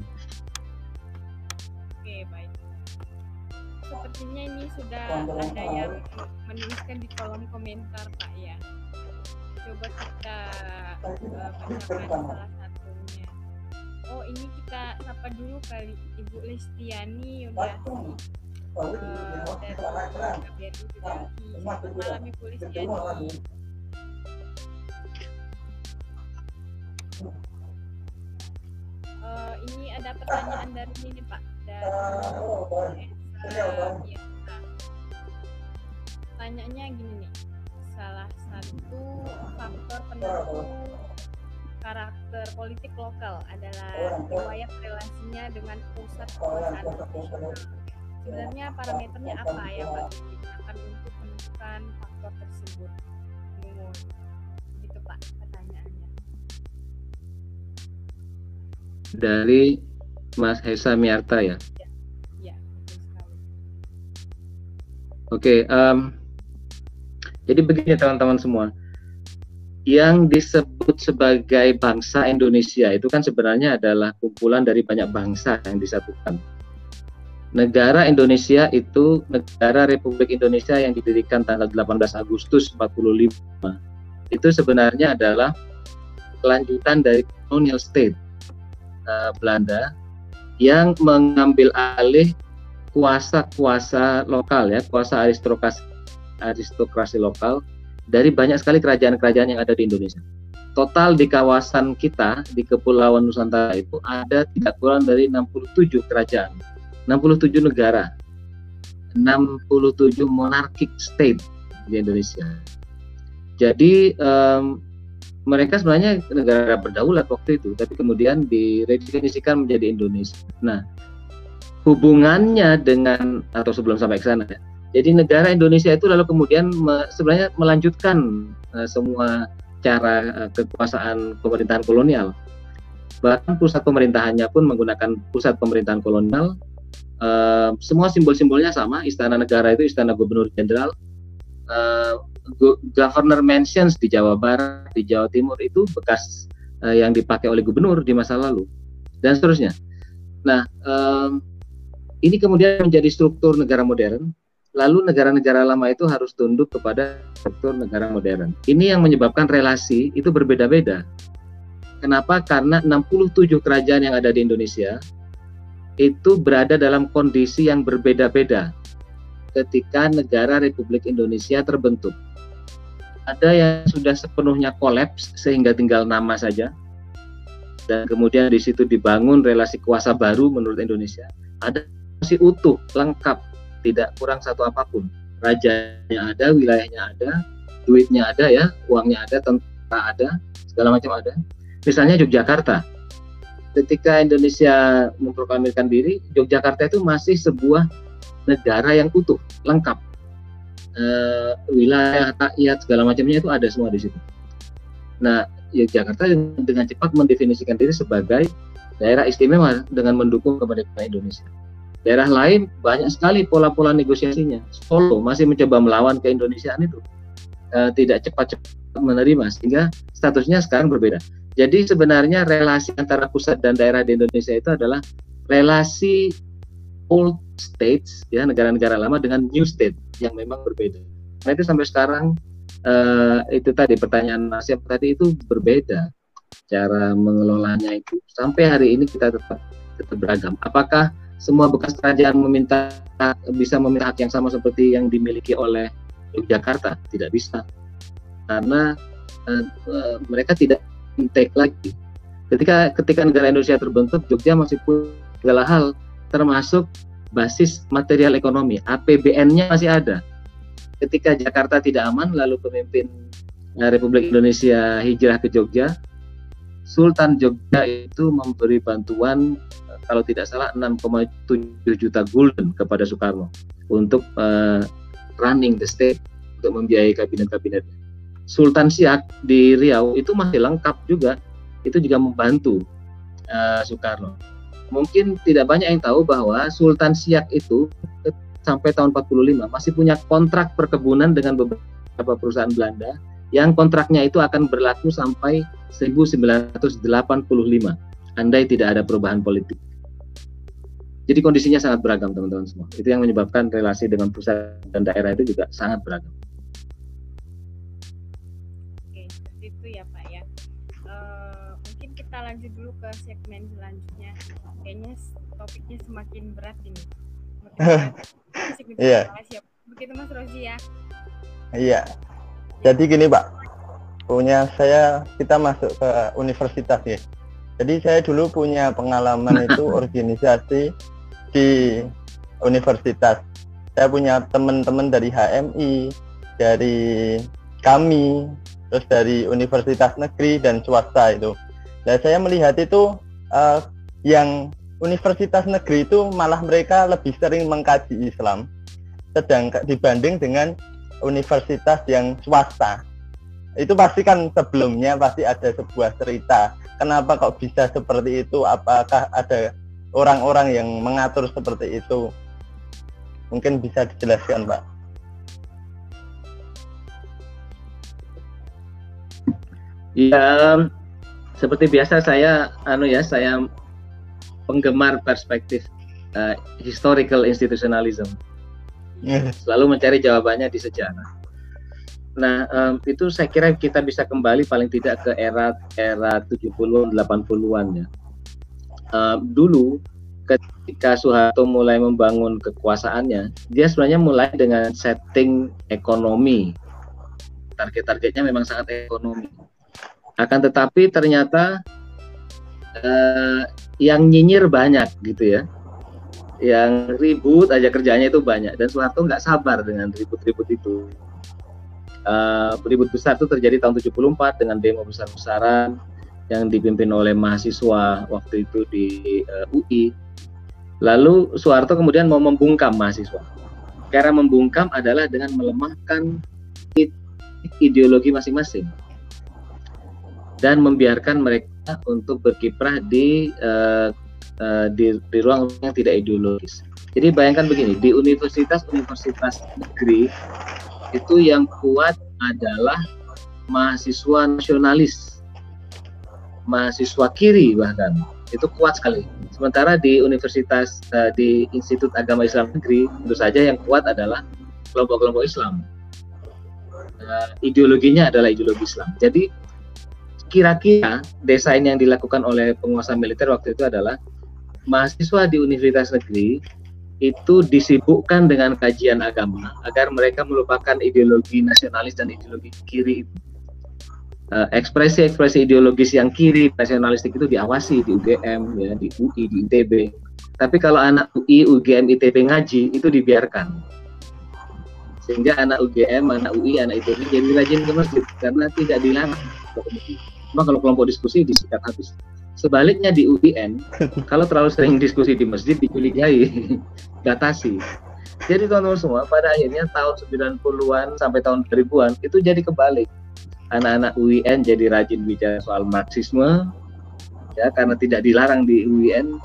ada yang menuliskan di kolom komentar Pak ya. Coba kita uh, bacakan salah satunya. Oh ini kita sapa dulu kali Ibu Lestiani Yuniati uh. Uh, ini ada pertanyaan dari ini Pak dari eh, ya pertanyaannya gini nih salah satu faktor penentu karakter politik lokal adalah riwayat relasinya dengan pusat kekuasaan. Sebenarnya parameternya apa ya Pak digunakan untuk menentukan faktor tersebut? Gitu Pak pertanyaannya. Dari Mas Hesa Miarta ya? Ya, ya betul sekali. Oke, okay, um, jadi begini teman-teman semua, yang disebut sebagai bangsa Indonesia itu kan sebenarnya adalah kumpulan dari banyak bangsa yang disatukan. Negara Indonesia itu negara Republik Indonesia yang didirikan tanggal 18 Agustus 45. Itu sebenarnya adalah kelanjutan dari colonial state uh, Belanda yang mengambil alih kuasa-kuasa lokal ya, kuasa aristokrasi aristokrasi lokal dari banyak sekali kerajaan-kerajaan yang ada di Indonesia. Total di kawasan kita di Kepulauan Nusantara itu ada tidak kurang dari 67 kerajaan, 67 negara, 67 monarchic state di Indonesia. Jadi um, mereka sebenarnya negara berdaulat waktu itu, tapi kemudian diredefinisikan menjadi Indonesia. Nah, hubungannya dengan atau sebelum sampai ke sana ya, jadi negara Indonesia itu lalu kemudian me, sebenarnya melanjutkan uh, semua cara uh, kekuasaan pemerintahan kolonial. Bahkan pusat pemerintahannya pun menggunakan pusat pemerintahan kolonial. Uh, semua simbol-simbolnya sama. Istana negara itu istana gubernur jenderal. Uh, governor mansions di Jawa Barat, di Jawa Timur itu bekas uh, yang dipakai oleh gubernur di masa lalu dan seterusnya. Nah, um, ini kemudian menjadi struktur negara modern lalu negara-negara lama itu harus tunduk kepada struktur negara modern. Ini yang menyebabkan relasi itu berbeda-beda. Kenapa? Karena 67 kerajaan yang ada di Indonesia itu berada dalam kondisi yang berbeda-beda ketika negara Republik Indonesia terbentuk. Ada yang sudah sepenuhnya kolaps sehingga tinggal nama saja. Dan kemudian di situ dibangun relasi kuasa baru menurut Indonesia. Ada masih utuh, lengkap, tidak kurang satu apa pun. Rajanya ada, wilayahnya ada, duitnya ada ya, uangnya ada, tentara ada, segala macam ada. Misalnya Yogyakarta. Ketika Indonesia memproklamirkan diri, Yogyakarta itu masih sebuah negara yang utuh, lengkap. E, wilayah, rakyat, segala macamnya itu ada semua di situ. Nah, Yogyakarta dengan cepat mendefinisikan diri sebagai daerah istimewa dengan mendukung kemerdekaan Indonesia. Daerah lain banyak sekali pola-pola negosiasinya. Solo masih mencoba melawan keindonesiaan itu. E, tidak cepat-cepat menerima sehingga statusnya sekarang berbeda. Jadi sebenarnya relasi antara pusat dan daerah di Indonesia itu adalah relasi old states ya negara-negara lama dengan new state yang memang berbeda. Nah itu sampai sekarang uh, itu tadi pertanyaan Mas tadi itu berbeda cara mengelolanya itu sampai hari ini kita tetap tetap beragam. Apakah semua bekas kerajaan meminta bisa meminta hak yang sama seperti yang dimiliki oleh Yogyakarta tidak bisa karena uh, uh, mereka tidak intake lagi. Ketika ketika negara Indonesia terbentuk Jogja masih punya segala hal termasuk basis material ekonomi. APBN-nya masih ada. Ketika Jakarta tidak aman lalu pemimpin uh, Republik Indonesia hijrah ke Jogja Sultan Jogja itu memberi bantuan kalau tidak salah 6,7 juta gulden kepada Soekarno untuk uh, running the state untuk membiayai kabinet-kabinet. Sultan Siak di Riau itu masih lengkap juga, itu juga membantu uh, Soekarno. Mungkin tidak banyak yang tahu bahwa Sultan Siak itu sampai tahun 45 masih punya kontrak perkebunan dengan beberapa perusahaan Belanda yang kontraknya itu akan berlaku sampai 1985 andai tidak ada perubahan politik. Jadi kondisinya sangat beragam teman-teman semua. Itu yang menyebabkan relasi dengan pusat dan daerah itu juga sangat beragam. Ya ya. Uh, mungkin kita lanjut dulu ke segmen selanjutnya. Kayaknya topiknya semakin berat ini. Iya. Begitu Mas Rozi ya. Iya. Jadi gini Pak, punya saya kita masuk ke universitas ya. Jadi saya dulu punya pengalaman itu organisasi di universitas. Saya punya teman-teman dari HMI, dari kami, terus dari universitas negeri dan swasta itu. Dan saya melihat itu uh, yang universitas negeri itu malah mereka lebih sering mengkaji Islam, sedang dibanding dengan universitas yang swasta. Itu pasti kan sebelumnya pasti ada sebuah cerita. Kenapa kok bisa seperti itu? Apakah ada orang-orang yang mengatur seperti itu mungkin bisa dijelaskan pak ya seperti biasa saya anu ya saya penggemar perspektif uh, historical institutionalism selalu mencari jawabannya di sejarah Nah, um, itu saya kira kita bisa kembali paling tidak ke era era 70-an 80-an ya. Uh, dulu ketika Soeharto mulai membangun kekuasaannya, dia sebenarnya mulai dengan setting ekonomi. Target-targetnya memang sangat ekonomi. Akan tetapi ternyata uh, yang nyinyir banyak gitu ya. Yang ribut aja kerjanya itu banyak dan Soeharto nggak sabar dengan ribut-ribut itu uh, ribut besar itu terjadi tahun 74 dengan demo besar-besaran yang dipimpin oleh mahasiswa waktu itu di eh, UI. Lalu Soeharto kemudian mau membungkam mahasiswa. Cara membungkam adalah dengan melemahkan ideologi masing-masing dan membiarkan mereka untuk berkiprah di uh, uh, di, di ruang yang tidak ideologis. Jadi bayangkan begini, di universitas-universitas negeri itu yang kuat adalah mahasiswa nasionalis, mahasiswa kiri bahkan itu kuat sekali. Sementara di Universitas uh, di Institut Agama Islam Negeri tentu saja yang kuat adalah kelompok-kelompok Islam. Uh, ideologinya adalah ideologi Islam. Jadi kira-kira desain yang dilakukan oleh penguasa militer waktu itu adalah mahasiswa di Universitas Negeri itu disibukkan dengan kajian agama agar mereka melupakan ideologi nasionalis dan ideologi kiri. Uh, ekspresi-ekspresi ideologis yang kiri nasionalistik itu diawasi di UGM ya di UI di ITB tapi kalau anak UI UGM ITB ngaji itu dibiarkan. Sehingga anak UGM anak UI anak ITB jadi rajin ke masjid karena tidak dilarang cuma kalau kelompok diskusi disikat habis Sebaliknya di UIN, kalau terlalu sering diskusi di masjid dicurigai, batasi. Jadi teman-teman semua, pada akhirnya tahun 90-an sampai tahun 2000-an itu jadi kebalik. Anak-anak UIN jadi rajin bicara soal Marxisme, ya karena tidak dilarang di UIN.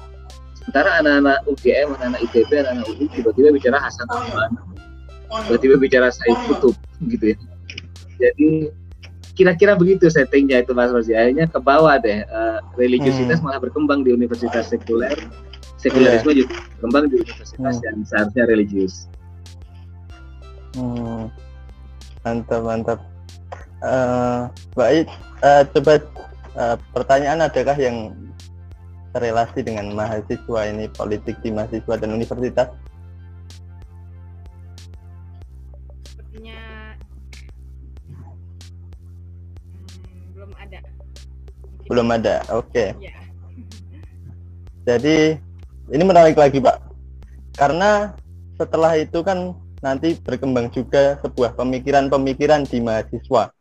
Sementara anak-anak UGM, anak-anak ITB, anak-anak UI tiba-tiba bicara Hasan Ahmad, tiba-tiba bicara Said Kutub, gitu ya. Jadi kira-kira begitu settingnya itu Mas Rosi akhirnya ke bawah deh uh, religiusitas hmm. malah berkembang di universitas sekuler sekulerisme yeah. juga berkembang di universitas hmm. yang seharusnya religius hmm. mantap mantap uh, baik uh, coba uh, pertanyaan adakah yang terrelasi dengan mahasiswa ini politik di mahasiswa dan universitas belum ada oke okay. Iya. yeah. jadi ini menarik lagi pak karena setelah itu kan nanti berkembang juga sebuah pemikiran-pemikiran di mahasiswa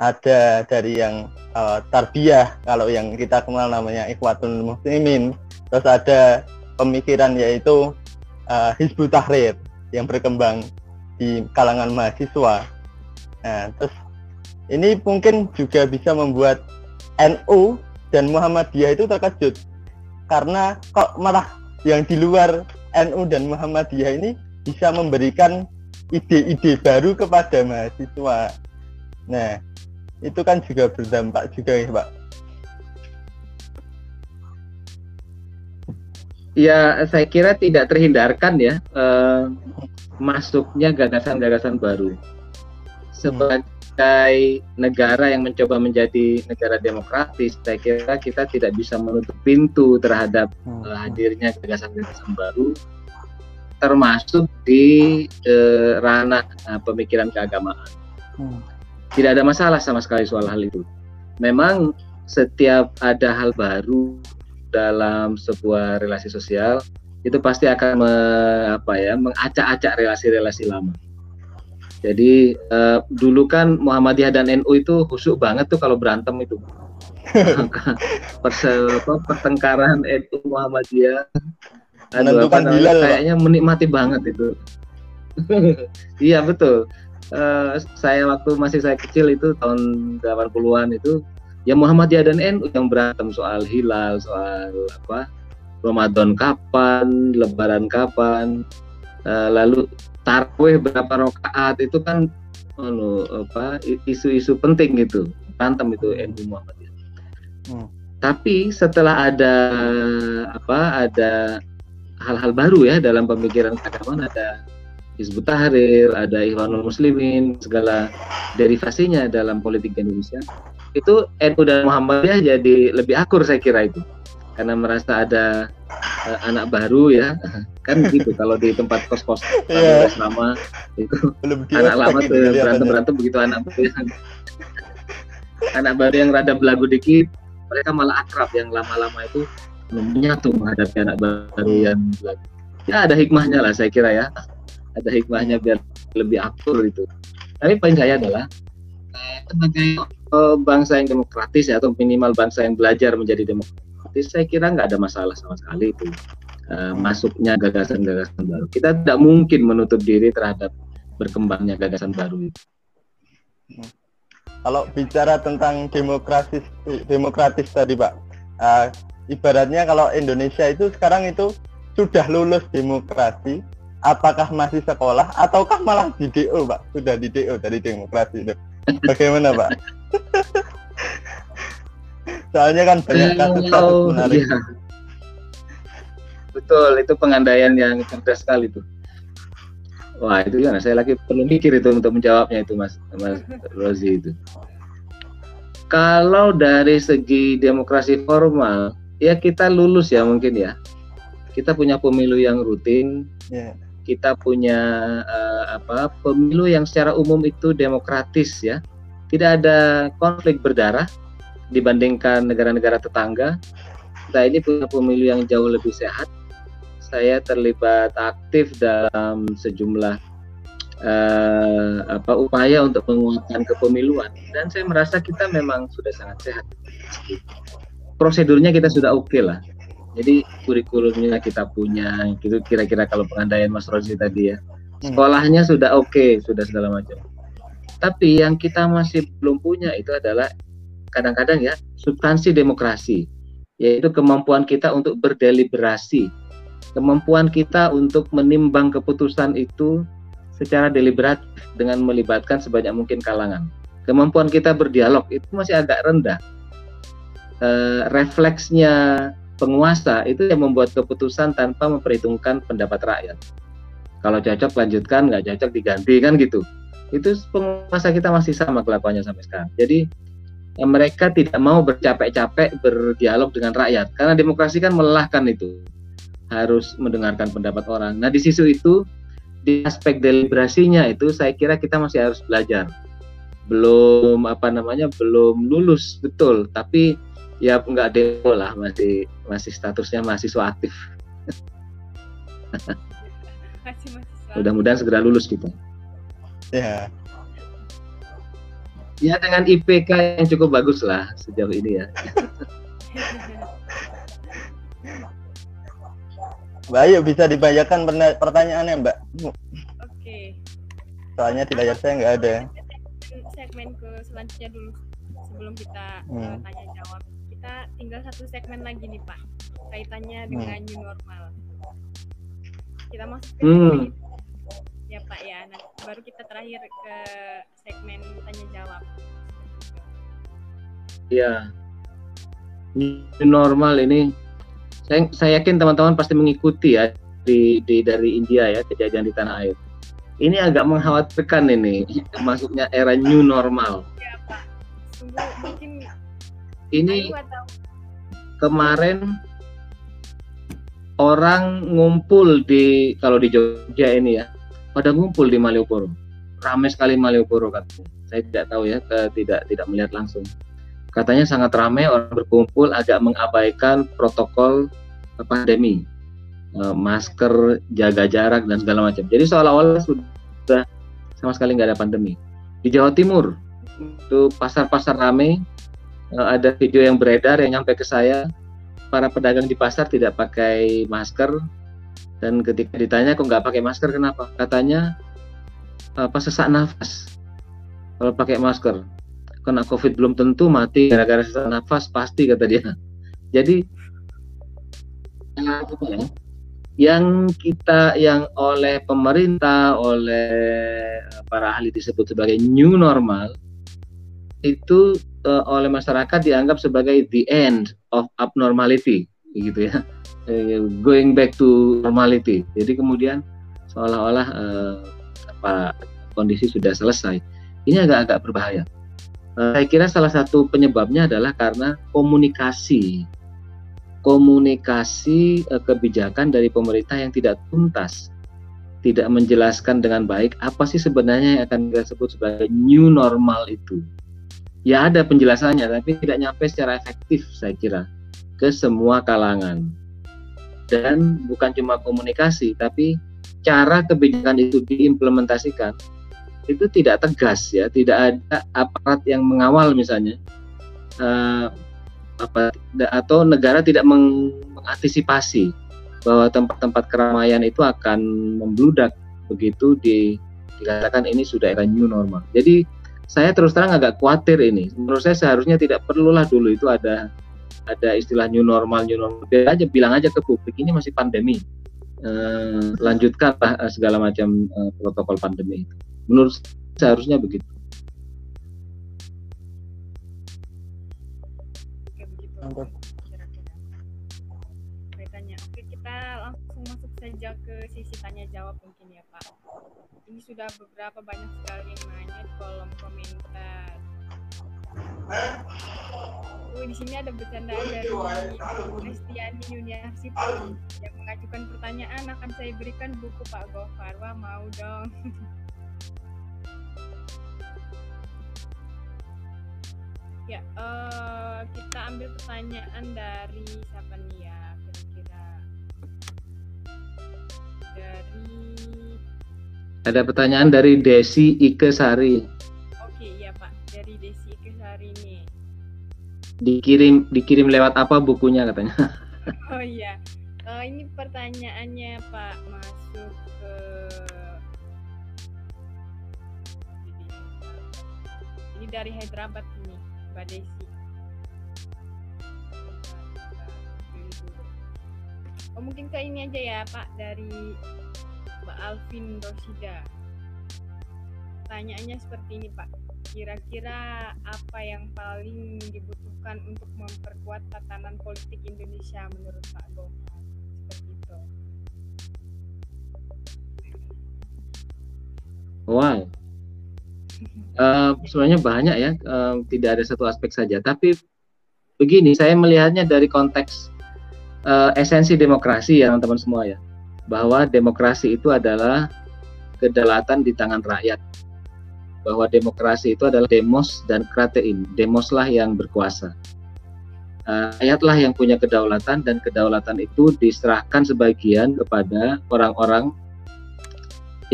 ada dari yang uh, tarbiyah kalau yang kita kenal namanya ikhwatul muslimin terus ada pemikiran yaitu uh, hizbut tahrir yang berkembang di kalangan mahasiswa nah terus ini mungkin juga bisa membuat NU dan Muhammadiyah itu terkejut karena kok malah yang di luar NU dan Muhammadiyah ini bisa memberikan ide-ide baru kepada mahasiswa. Nah, itu kan juga berdampak juga ya, Pak. Ya, saya kira tidak terhindarkan ya eh, masuknya gagasan-gagasan baru. Sebagai sebagai negara yang mencoba menjadi negara demokratis, saya kira kita tidak bisa menutup pintu terhadap hmm. uh, hadirnya gagasan-gagasan baru, termasuk di uh, ranah uh, pemikiran keagamaan. Hmm. Tidak ada masalah sama sekali soal hal itu. Memang setiap ada hal baru dalam sebuah relasi sosial itu pasti akan me, apa ya mengacak-acak relasi-relasi lama jadi uh, dulu kan Muhammadiyah dan NU itu khusyuk banget tuh kalau berantem itu. Persel, pertengkaran NU Muhammadiyah. Aduh, apa namanya, kayaknya menikmati banget itu. iya betul. Uh, saya waktu masih saya kecil itu tahun 80-an itu ya Muhammadiyah dan NU yang berantem soal hilal, soal apa Ramadan kapan, Lebaran kapan, uh, lalu tarawih berapa rakaat itu kan anu, apa isu-isu penting gitu berantem itu NU Muhammadiyah. Hmm. Tapi setelah ada apa ada hal-hal baru ya dalam pemikiran keagamaan ada Hizbut Tahrir, ada Ikhwanul Muslimin, segala derivasinya dalam politik Indonesia. Itu NU dan Muhammadiyah jadi lebih akur saya kira itu. Karena merasa ada uh, anak baru ya. kan gitu kalau di tempat kos-kos yeah. lama itu Belum anak lama tuh berantem-berantem begitu anak baru yang anak baru yang rada belagu dikit mereka malah akrab yang lama-lama itu menyatu menghadapi anak baru yang belagu. Ya ada hikmahnya lah saya kira ya ada hikmahnya biar lebih akur itu. Tapi poin saya adalah eh, sebagai eh, bangsa yang demokratis ya, atau minimal bangsa yang belajar menjadi demokratis, saya kira nggak ada masalah sama sekali itu uh, masuknya gagasan-gagasan baru. Kita tidak mungkin menutup diri terhadap berkembangnya gagasan baru itu. Kalau bicara tentang demokratis demokratis tadi Pak, uh, ibaratnya kalau Indonesia itu sekarang itu sudah lulus demokrasi, apakah masih sekolah ataukah malah di DO Pak? Sudah di DO dari demokrasi itu. Bagaimana Pak? Soalnya kan banyak kasus-kasus menarik. Iya. Betul, itu pengandaian yang cerdas sekali tuh. Wah itu ya, saya lagi perlu mikir itu untuk menjawabnya itu Mas Mas Rozi itu. Kalau dari segi demokrasi formal, ya kita lulus ya mungkin ya. Kita punya pemilu yang rutin, yeah kita punya uh, apa pemilu yang secara umum itu demokratis ya tidak ada konflik berdarah dibandingkan negara-negara tetangga kita ini punya pemilu yang jauh lebih sehat saya terlibat aktif dalam sejumlah uh, apa upaya untuk penguatan kepemiluan dan saya merasa kita memang sudah sangat sehat prosedurnya kita sudah oke okay lah jadi kurikulumnya kita punya, gitu kira-kira kalau pengandaian Mas Rozi tadi ya. Hmm. Sekolahnya sudah oke, okay, sudah segala macam. Tapi yang kita masih belum punya itu adalah kadang-kadang ya substansi demokrasi, yaitu kemampuan kita untuk berdeliberasi, kemampuan kita untuk menimbang keputusan itu secara deliberatif dengan melibatkan sebanyak mungkin kalangan. Kemampuan kita berdialog itu masih agak rendah. E, refleksnya penguasa itu yang membuat keputusan tanpa memperhitungkan pendapat rakyat. Kalau cocok lanjutkan, nggak cocok diganti kan gitu. Itu penguasa kita masih sama kelakuannya sampai sekarang. Jadi mereka tidak mau bercapek-capek berdialog dengan rakyat karena demokrasi kan melelahkan itu. Harus mendengarkan pendapat orang. Nah, di sisi itu di aspek deliberasinya itu saya kira kita masih harus belajar. Belum apa namanya? belum lulus betul, tapi ya nggak demo lah masih masih statusnya mahasiswa aktif mudah-mudahan segera lulus kita ya ya dengan IPK yang cukup bagus lah sejauh ini ya. Mbak Ayu bisa dibayarkan pertanyaannya Mbak? Oke. Soalnya di layar saya nggak ada. Segmen ke selanjutnya dulu sebelum kita hmm. tanya jawab. Kita tinggal satu segmen lagi nih Pak. Kaitannya hmm. dengan new normal. Kita masuk ke hmm. ya Pak ya. Nah baru kita terakhir ke segmen tanya jawab. Ya new normal ini. Saya, saya yakin teman-teman pasti mengikuti ya di, di dari India ya kejadian di tanah air. Ini agak mengkhawatirkan ini masuknya era new normal. Ya Pak. Mungkin ini kemarin orang ngumpul di kalau di Jogja ini ya pada ngumpul di Malioboro. Ramai sekali Malioboro katanya saya tidak tahu ya ke, tidak tidak melihat langsung. Katanya sangat ramai orang berkumpul agak mengabaikan protokol pandemi. Eh, masker jaga jarak dan segala macam. Jadi seolah-olah sudah sama sekali nggak ada pandemi. Di Jawa Timur itu pasar-pasar ramai uh, ada video yang beredar yang nyampe ke saya. Para pedagang di pasar tidak pakai masker dan ketika ditanya kok nggak pakai masker? Kenapa? Katanya apa sesak nafas? Kalau pakai masker kena covid belum tentu mati gara-gara sesak nafas pasti kata dia. Jadi yang kita yang oleh pemerintah oleh para ahli disebut sebagai new normal itu uh, oleh masyarakat dianggap sebagai the end of abnormality gitu ya eh, going back to normality jadi kemudian seolah-olah uh, apa kondisi sudah selesai. Ini agak-agak berbahaya. Uh, saya kira salah satu penyebabnya adalah karena komunikasi komunikasi uh, kebijakan dari pemerintah yang tidak tuntas, tidak menjelaskan dengan baik apa sih sebenarnya yang akan kita sebut sebagai new normal itu. Ya ada penjelasannya, tapi tidak nyampe secara efektif saya kira ke semua kalangan. Dan bukan cuma komunikasi, tapi cara kebijakan itu diimplementasikan itu tidak tegas ya, tidak ada aparat yang mengawal misalnya. Uh, apa atau negara tidak mengantisipasi bahwa tempat-tempat keramaian itu akan membludak begitu di dikatakan ini sudah era new normal. Jadi saya terus terang agak khawatir ini. Menurut saya seharusnya tidak perlulah dulu itu ada ada istilah new normal new normal. Biar aja bilang aja ke publik ini masih pandemi. Eh, lanjutkanlah eh, segala macam eh, protokol pandemi itu. Menurut seharusnya begitu. kira-kira oke kita langsung masuk saja ke sisi tanya jawab mungkin ya Pak ini sudah beberapa banyak sekali yang nanya di kolom komentar Oh, di sini ada bercandaan dari Kristiani University yang mengajukan pertanyaan akan saya berikan buku Pak Gofar. Wah, mau dong. Ya, uh, kita ambil pertanyaan dari siapa nih ya, kira-kira dari. Ada pertanyaan dari Desi Ikesari. Oke, Dikirim dikirim lewat apa bukunya katanya? oh iya, uh, ini pertanyaannya Pak masuk ke ini dari Hyderabad Mbak Desi. Oh mungkin ke ini aja ya Pak dari Mbak Alvin Rosida. Pertanyaannya seperti ini Pak. Kira-kira apa yang paling dibutuhkan untuk memperkuat tatanan politik Indonesia menurut Pak Gofar? Seperti itu. Wow, uh, sebenarnya banyak ya, uh, tidak ada satu aspek saja. Tapi begini, saya melihatnya dari konteks uh, esensi demokrasi ya teman-teman semua ya, bahwa demokrasi itu adalah kedaulatan di tangan rakyat. Bahwa demokrasi itu adalah demos dan kratein, demoslah yang berkuasa. Uh, rakyatlah yang punya kedaulatan dan kedaulatan itu diserahkan sebagian kepada orang-orang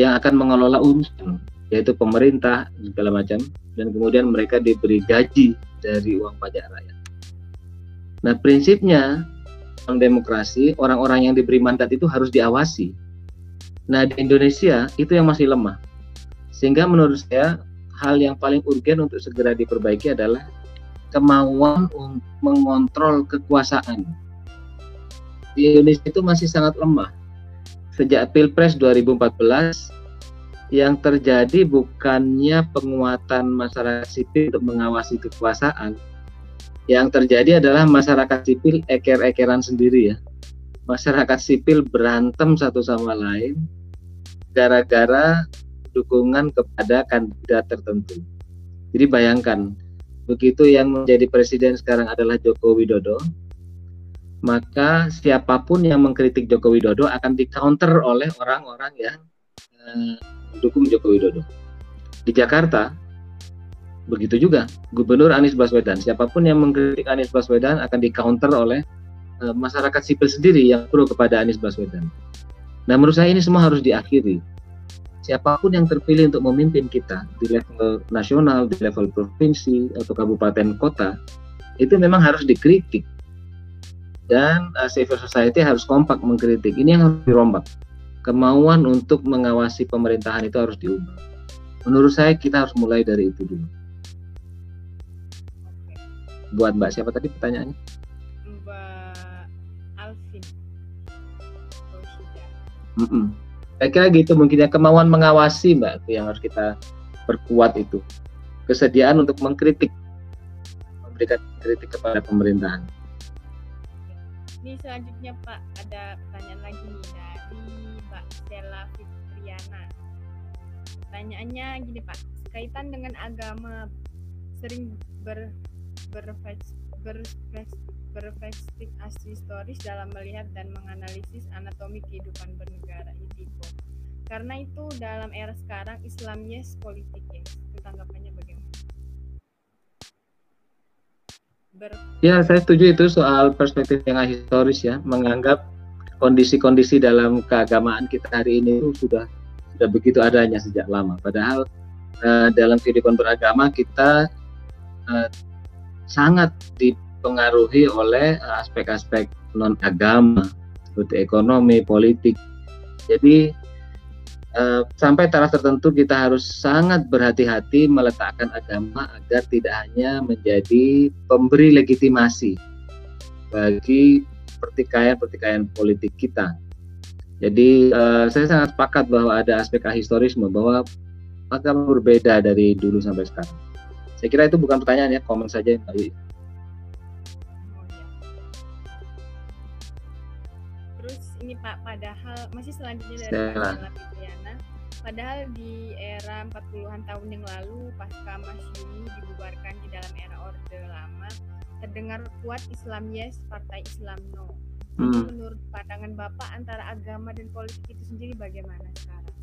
yang akan mengelola unsur yaitu pemerintah segala macam dan kemudian mereka diberi gaji dari uang pajak rakyat. Nah prinsipnya dalam demokrasi orang-orang yang diberi mandat itu harus diawasi. Nah di Indonesia itu yang masih lemah. Sehingga menurut saya hal yang paling urgen untuk segera diperbaiki adalah kemauan untuk mengontrol kekuasaan. Di Indonesia itu masih sangat lemah. Sejak Pilpres 2014 yang terjadi bukannya penguatan masyarakat sipil untuk mengawasi kekuasaan. Yang terjadi adalah masyarakat sipil eker-ekeran sendiri ya. Masyarakat sipil berantem satu sama lain gara-gara dukungan kepada kandidat tertentu. Jadi bayangkan, begitu yang menjadi presiden sekarang adalah Joko Widodo, maka siapa pun yang mengkritik Joko Widodo akan di counter oleh orang-orang yang eh, dukung Joko Widodo. Di Jakarta, begitu juga Gubernur Anies Baswedan. Siapa pun yang mengkritik Anies Baswedan akan di counter oleh uh, masyarakat sipil sendiri yang pro kepada Anies Baswedan. Nah, menurut saya ini semua harus diakhiri. Siapa pun yang terpilih untuk memimpin kita di level nasional, di level provinsi atau kabupaten kota, itu memang harus dikritik. Dan uh, civil society harus kompak mengkritik. Ini yang harus dirombak kemauan untuk mengawasi pemerintahan itu harus diubah. Menurut saya kita harus mulai dari itu dulu. Buat Mbak siapa tadi pertanyaannya? Mbak Alvin. Mm -mm. Saya kira gitu mungkin ya kemauan mengawasi Mbak itu yang harus kita perkuat itu. Kesediaan untuk mengkritik, memberikan kritik kepada pemerintahan. Ini selanjutnya Pak ada pertanyaan lagi nih dari Mbak Stella Fitri Fitriana. Pertanyaannya gini Pak, kaitan dengan agama sering ber berperspektif historis dalam melihat dan menganalisis anatomi kehidupan bernegara itu karena itu dalam era sekarang Islam yes politik yes. Itu tanggapannya bagaimana? Ber ya saya setuju itu soal perspektif yang historis ya. Menganggap kondisi-kondisi dalam keagamaan kita hari ini itu sudah sudah begitu adanya sejak lama. Padahal uh, dalam kehidupan beragama kita uh, sangat dipengaruhi oleh aspek-aspek non agama seperti ekonomi, politik. Jadi eh, sampai taraf tertentu kita harus sangat berhati-hati meletakkan agama agar tidak hanya menjadi pemberi legitimasi bagi pertikaian-pertikaian politik kita. Jadi eh, saya sangat sepakat bahwa ada aspek ahistorisme bahwa agama berbeda dari dulu sampai sekarang. Saya kira itu bukan pertanyaan ya, komen saja Mbak Wi. Terus ini Pak, padahal masih selanjutnya dari Pak Fitriana, padahal di era 40-an tahun yang lalu pasca Masyumi dibubarkan di dalam era Orde Lama, terdengar kuat Islam yes, Partai Islam no. Hmm. Menurut pandangan Bapak antara agama dan politik itu sendiri bagaimana sekarang?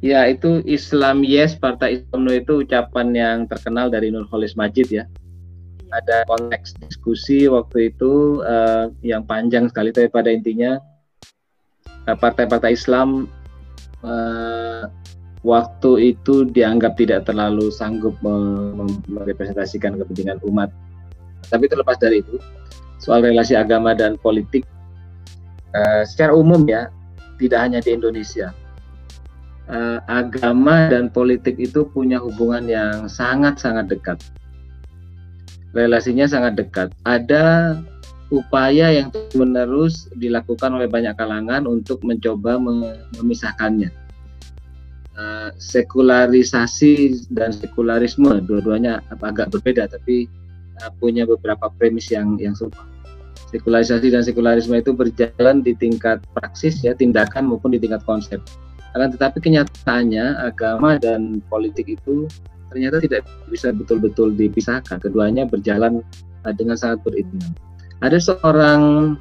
Ya itu Islam Yes Partai Islam No itu ucapan yang terkenal dari Nurholis Majid ya. Ada konteks diskusi waktu itu uh, yang panjang sekali tapi pada intinya eh, partai-partai Islam uh, waktu itu dianggap tidak terlalu sanggup merepresentasikan kepentingan umat. Tapi terlepas dari itu soal relasi agama dan politik uh, secara umum ya tidak hanya di Indonesia uh, agama dan politik itu punya hubungan yang sangat-sangat dekat. Relasinya sangat dekat. Ada upaya yang menerus dilakukan oleh banyak kalangan untuk mencoba memisahkannya. Uh, sekularisasi dan sekularisme dua-duanya agak berbeda tapi uh, punya beberapa premis yang yang serupa. Sekularisasi dan sekularisme itu berjalan di tingkat praksis ya tindakan maupun di tingkat konsep akan tetapi kenyataannya agama dan politik itu ternyata tidak bisa betul-betul dipisahkan. Keduanya berjalan uh, dengan sangat beriringan. Ada seorang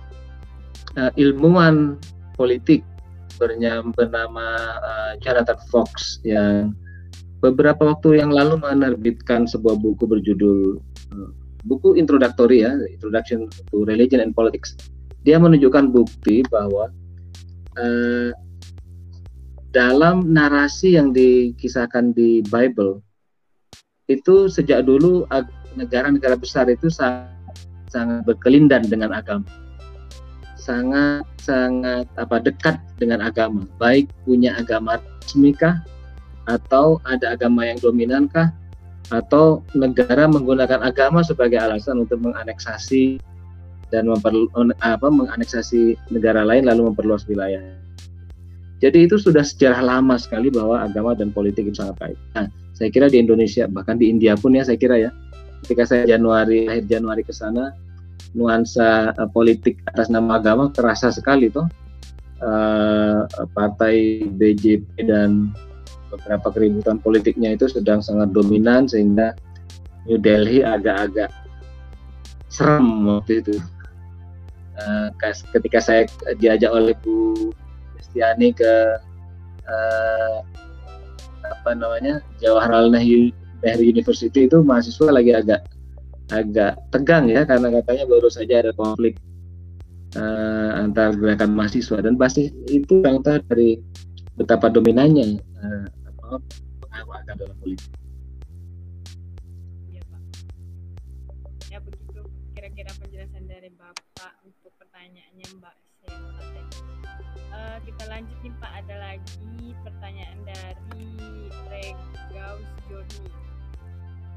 uh, ilmuwan politik bernama uh, Jonathan Fox yang beberapa waktu yang lalu menerbitkan sebuah buku berjudul uh, buku introduktori ya, Introduction to Religion and Politics. Dia menunjukkan bukti bahwa uh, dalam narasi yang dikisahkan di Bible itu sejak dulu negara-negara besar itu sangat, sangat berkelindan dengan agama. Sangat sangat apa dekat dengan agama. Baik punya agama resmikah atau ada agama yang dominankah atau negara menggunakan agama sebagai alasan untuk menganeksasi dan memperlu, apa, menganeksasi negara lain lalu memperluas wilayah jadi itu sudah sejarah lama sekali bahwa agama dan politik itu sangat kait. Nah, saya kira di Indonesia bahkan di India pun ya saya kira ya, ketika saya Januari akhir Januari ke sana, nuansa uh, politik atas nama agama terasa sekali tuh. Uh, partai BJP dan beberapa keributan politiknya itu sedang sangat dominan sehingga New Delhi agak-agak serem waktu itu. Uh, ketika saya diajak oleh Bu Kristiani ke uh, apa namanya Jawaharlal Nehru, University itu mahasiswa lagi agak agak tegang ya karena katanya baru saja ada konflik uh, antar gerakan mahasiswa dan pasti itu contoh dari betapa dominannya uh, pengaruh agama dalam politik. Ya Pak. Ya begitu kira-kira penjelasan dari Bapak untuk pertanyaannya Mbak uh, kita lanjut nih Pak. Ada lagi pertanyaan dari Regaus Joni.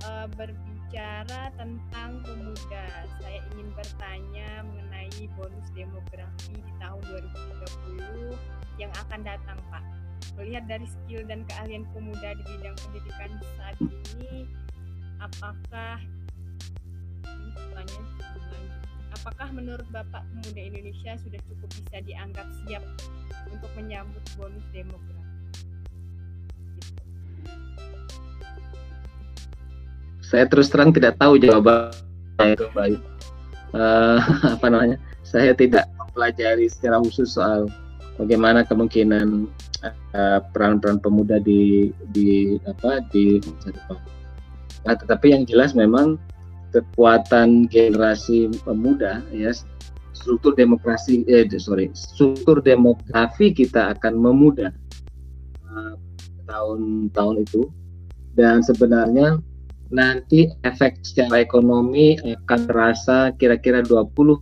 Uh, berbicara tentang pemuda. Saya ingin bertanya mengenai bonus demografi di tahun 2030 yang akan datang Pak. Melihat dari skill dan keahlian pemuda di bidang pendidikan saat ini apakah ini pertanyaan apakah menurut Bapak pemuda Indonesia sudah cukup bisa dianggap siap untuk menyambut bonus demografi? Saya terus terang tidak tahu jawabannya itu Mbak. Uh, apa namanya? Saya tidak mempelajari secara khusus soal bagaimana kemungkinan eh, peran-peran uh, pemuda di di apa di masa depan. Nah, tetapi yang jelas memang kekuatan generasi pemuda ya struktur demokrasi eh sorry struktur demografi kita akan memudah uh, tahun-tahun itu. Dan sebenarnya nanti efek secara ekonomi akan terasa kira-kira 20 uh,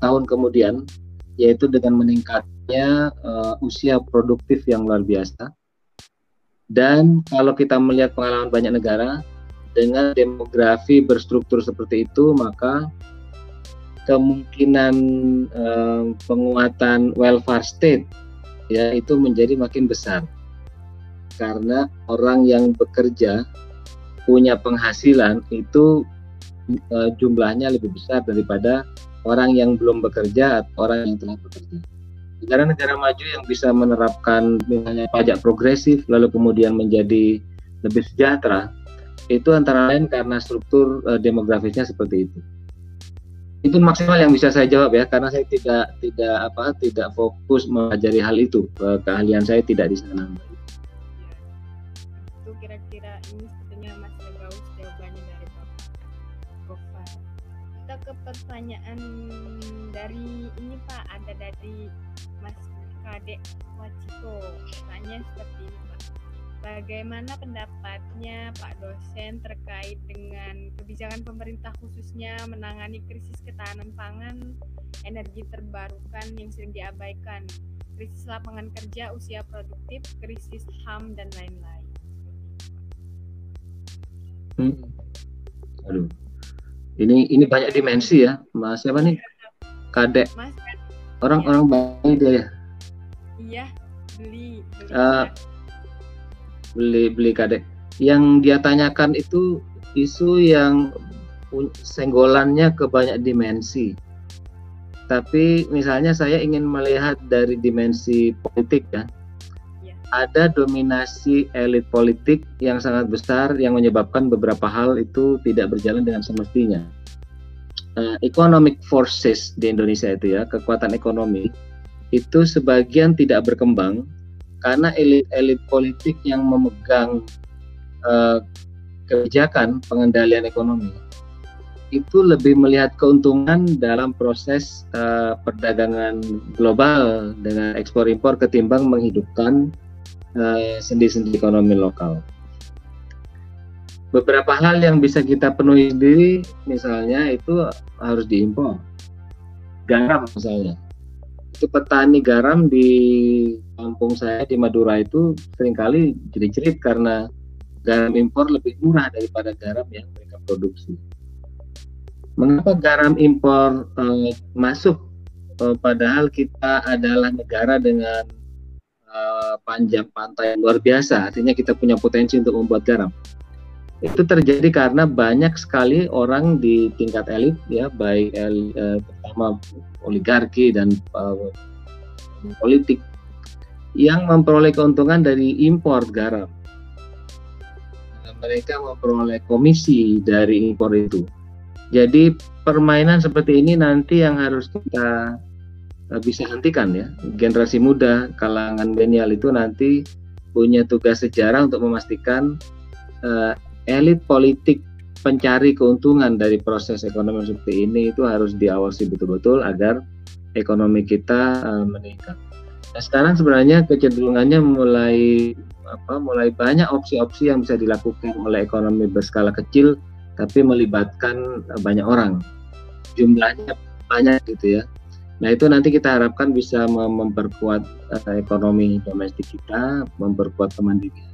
tahun kemudian yaitu dengan meningkatnya uh, usia produktif yang luar biasa. Dan kalau kita melihat pengalaman banyak negara dengan demografi berstruktur seperti itu maka kemungkinan eh, penguatan welfare state ya itu menjadi makin besar karena orang yang bekerja punya penghasilan itu eh, jumlahnya lebih besar daripada orang yang belum bekerja atau orang yang telah bekerja. Negara-negara maju yang bisa menerapkan misalnya pajak progresif lalu kemudian menjadi lebih sejahtera itu antara lain karena struktur uh, demografisnya seperti itu. Itu maksimal yang bisa saya jawab ya, karena saya tidak tidak apa tidak fokus mempelajari hal itu. Uh, keahlian saya tidak di sana. Itu kira-kira ini Mas dari. Kita ke pertanyaan dari ini Pak, ada dari Mas Kadek Waciko. Tanya seperti ini Pak Bagaimana pendapatnya Pak dosen terkait dengan kebijakan pemerintah khususnya menangani krisis ketahanan pangan, energi terbarukan yang sering diabaikan, krisis lapangan kerja, usia produktif, krisis HAM dan lain-lain. Hmm. Aduh. Ini ini banyak dimensi ya, Mas siapa nih? Kadek. Mas Orang-orang ya. baik dia ya. Iya, beli. beli uh, beli beli kadek yang dia tanyakan itu isu yang senggolannya ke banyak dimensi tapi misalnya saya ingin melihat dari dimensi politik ya iya. ada dominasi elit politik yang sangat besar yang menyebabkan beberapa hal itu tidak berjalan dengan semestinya. Uh, economic forces di Indonesia itu ya kekuatan ekonomi itu sebagian tidak berkembang karena elit-elit politik yang memegang uh, kebijakan pengendalian ekonomi itu lebih melihat keuntungan dalam proses uh, perdagangan global dengan ekspor impor ketimbang menghidupkan uh, sendi-sendi ekonomi lokal. Beberapa hal yang bisa kita penuhi sendiri, misalnya itu harus diimpor. Garam misalnya, itu petani garam di kampung saya di Madura itu sering kali jerit-jerit karena garam impor lebih murah daripada garam yang mereka produksi. Mengapa garam impor eh, masuk eh, padahal kita adalah negara dengan eh, panjang pantai yang luar biasa, artinya kita punya potensi untuk membuat garam. Itu terjadi karena banyak sekali orang di tingkat elit ya, baik el, eh, oligarki dan uh, politik yang memperoleh keuntungan dari impor garam. Mereka memperoleh komisi dari impor itu. Jadi permainan seperti ini nanti yang harus kita uh, bisa hentikan ya. Generasi muda, kalangan milenial itu nanti punya tugas sejarah untuk memastikan uh, elit politik pencari keuntungan dari proses ekonomi seperti ini itu harus diawasi betul-betul agar ekonomi kita uh, meningkat. Nah, sekarang sebenarnya kecenderungannya mulai apa mulai banyak opsi-opsi yang bisa dilakukan oleh ekonomi berskala kecil tapi melibatkan uh, banyak orang. Jumlahnya banyak gitu ya. Nah, itu nanti kita harapkan bisa memperkuat uh, ekonomi domestik kita, memperkuat kemandirian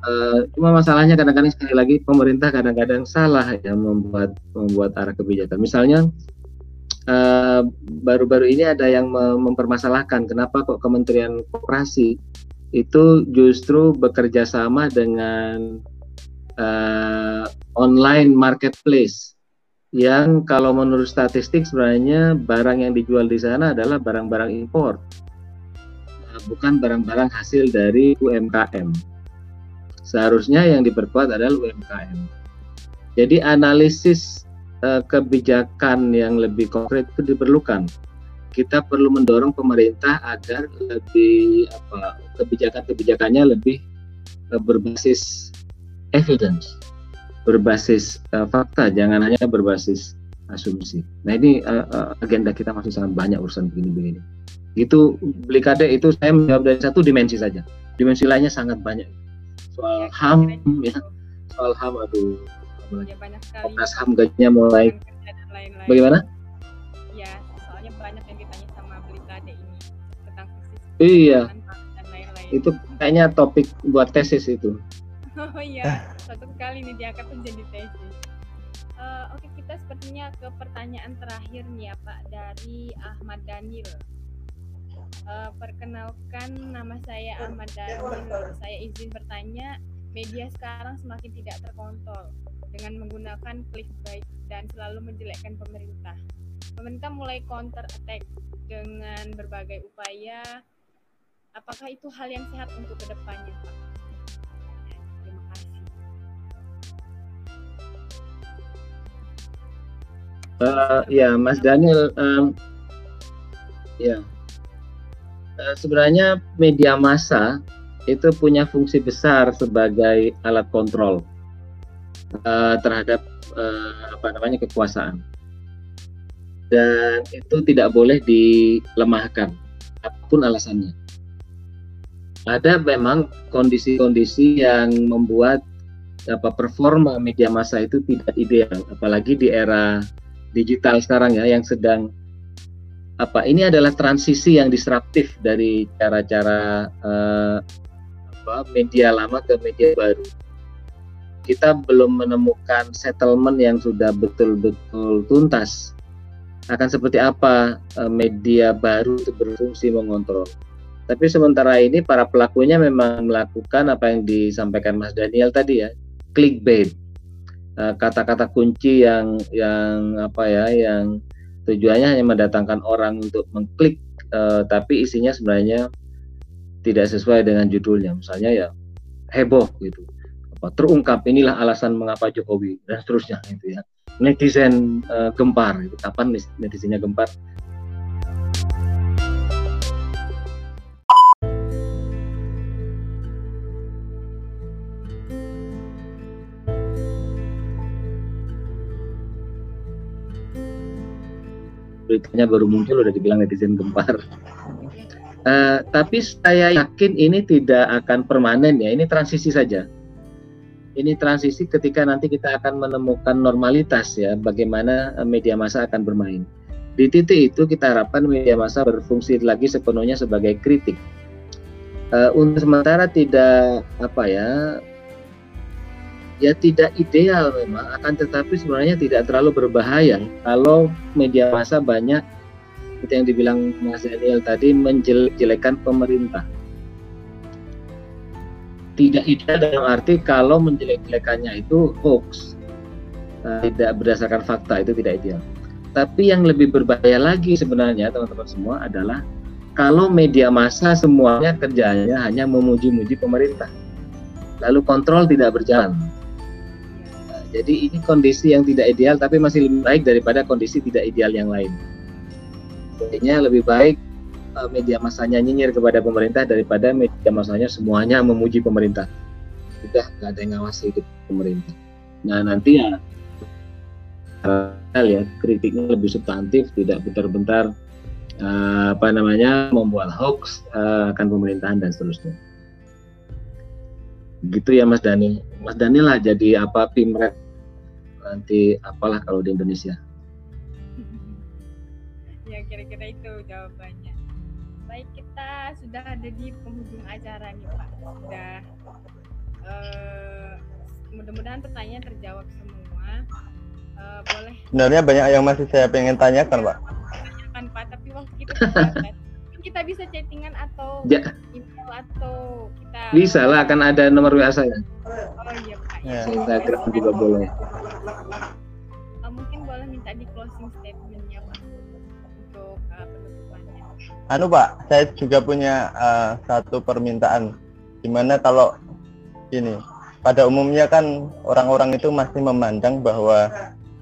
Uh, cuma masalahnya kadang-kadang sekali lagi pemerintah kadang-kadang salah ya membuat membuat arah kebijakan. Misalnya eh, baru-baru ini ada yang mempermasalahkan kenapa kok Kementerian Koperasi itu justru bekerja sama dengan uh, online marketplace yang kalau menurut statistik sebenarnya barang yang dijual di sana adalah barang-barang impor, eh, bukan barang-barang hasil dari UMKM. Seharusnya yang diperkuat adalah UMKM. Jadi analisis uh, kebijakan yang lebih konkret itu diperlukan. Kita perlu mendorong pemerintah agar lebih apa kebijakan-kebijakannya lebih uh, berbasis evidence berbasis uh, fakta, jangan hanya berbasis asumsi. Nah ini uh, agenda kita masih sangat banyak urusan begini-begini. Itu beli kade itu saya menjawab dari satu dimensi saja. Dimensi lainnya sangat banyak. Soal ya, ham ya, soal ham aduh. Ya, banyak sekali. Komnas ham gajinya mulai. Lain -lain. Bagaimana? Ya, soalnya banyak yang ditanya sama beli kade ini tentang Iya. Itu kayaknya topik buat tesis itu. Oh iya, satu kali nih diangkat menjadi tesis. Uh, Oke, okay, kita sepertinya ke pertanyaan terakhir nih ya Pak dari Ahmad Daniel. Uh, perkenalkan nama saya Ahmad Daniel. Saya izin bertanya, media sekarang semakin tidak terkontrol dengan menggunakan clickbait dan selalu menjelekkan pemerintah. Pemerintah mulai counter attack dengan berbagai upaya. Apakah itu hal yang sehat untuk ke depannya, Pak? Uh, ya, Mas Daniel, um, ya, sebenarnya media massa itu punya fungsi besar sebagai alat kontrol uh, terhadap uh, apa namanya kekuasaan, dan itu tidak boleh dilemahkan, apa pun alasannya. Ada memang kondisi-kondisi yang membuat apa performa media massa itu tidak ideal, apalagi di era digital sekarang ya yang sedang apa ini adalah transisi yang disruptif dari cara-cara uh, media lama ke media baru. Kita belum menemukan settlement yang sudah betul-betul tuntas akan seperti apa uh, media baru itu berfungsi mengontrol. Tapi sementara ini para pelakunya memang melakukan apa yang disampaikan Mas Daniel tadi ya, clickbait Eh, kata-kata kunci yang yang apa ya yang tujuannya hanya mendatangkan orang untuk mengklik uh, tapi isinya sebenarnya tidak sesuai dengan judulnya. Misalnya ya heboh gitu. Apa terungkap inilah alasan mengapa Jokowi dan seterusnya itu ya. Netizen uh, gempar itu kapan netizennya gempar beritanya baru muncul udah dibilang netizen gempar. Uh, tapi saya yakin ini tidak akan permanen ya, ini transisi saja. Ini transisi ketika nanti kita akan menemukan normalitas ya, bagaimana eh, media massa akan bermain. Di titik itu kita harapkan media massa berfungsi lagi sepenuhnya sebagai kritik. Uh, untuk sementara tidak apa ya ya tidak ideal memang akan tetapi sebenarnya tidak terlalu berbahaya. Kalau media massa banyak seperti yang dibilang Mas Daniel tadi menjelek-jelekan pemerintah. Tidak ideal dalam arti kalau menjelek-jelekannya itu hoax. Eh, tidak berdasarkan fakta itu tidak ideal. Tapi yang lebih berbahaya lagi sebenarnya teman-teman semua adalah kalau media massa semuanya kerjanya hanya memuji-muji pemerintah. Lalu kontrol tidak berjalan jadi ini kondisi yang tidak ideal tapi masih lebih baik daripada kondisi tidak ideal yang lain. Intinya lebih baik uh, media masanya nyinyir kepada pemerintah daripada media masanya semuanya memuji pemerintah. Sudah nggak ada yang ngawasi itu pemerintah. Nah nanti ya ya kritiknya lebih substantif, tidak bentar-bentar uh, apa namanya membuat hoax uh, akan pemerintahan dan seterusnya gitu ya Mas Dani. Mas Dani lah jadi apa pimret nanti apalah kalau di Indonesia. Ya kira-kira itu jawabannya. Baik kita sudah ada di penghujung acara nih Pak. Sudah uh, mudah-mudahan pertanyaan terjawab semua. Uh, boleh sebenarnya banyak yang masih saya pengen tanyakan Pak. Tanyakan Pak tapi waktu kita kita bisa chattingan atau ya. email atau kita bisa lah akan ada nomor WA saya oh iya pak ya. Instagram juga boleh uh, mungkin boleh tadi closing statementnya Pak untuk uh, penutupannya. anu Pak, saya juga punya uh, satu permintaan. Di mana kalau ini, pada umumnya kan orang-orang itu masih memandang bahwa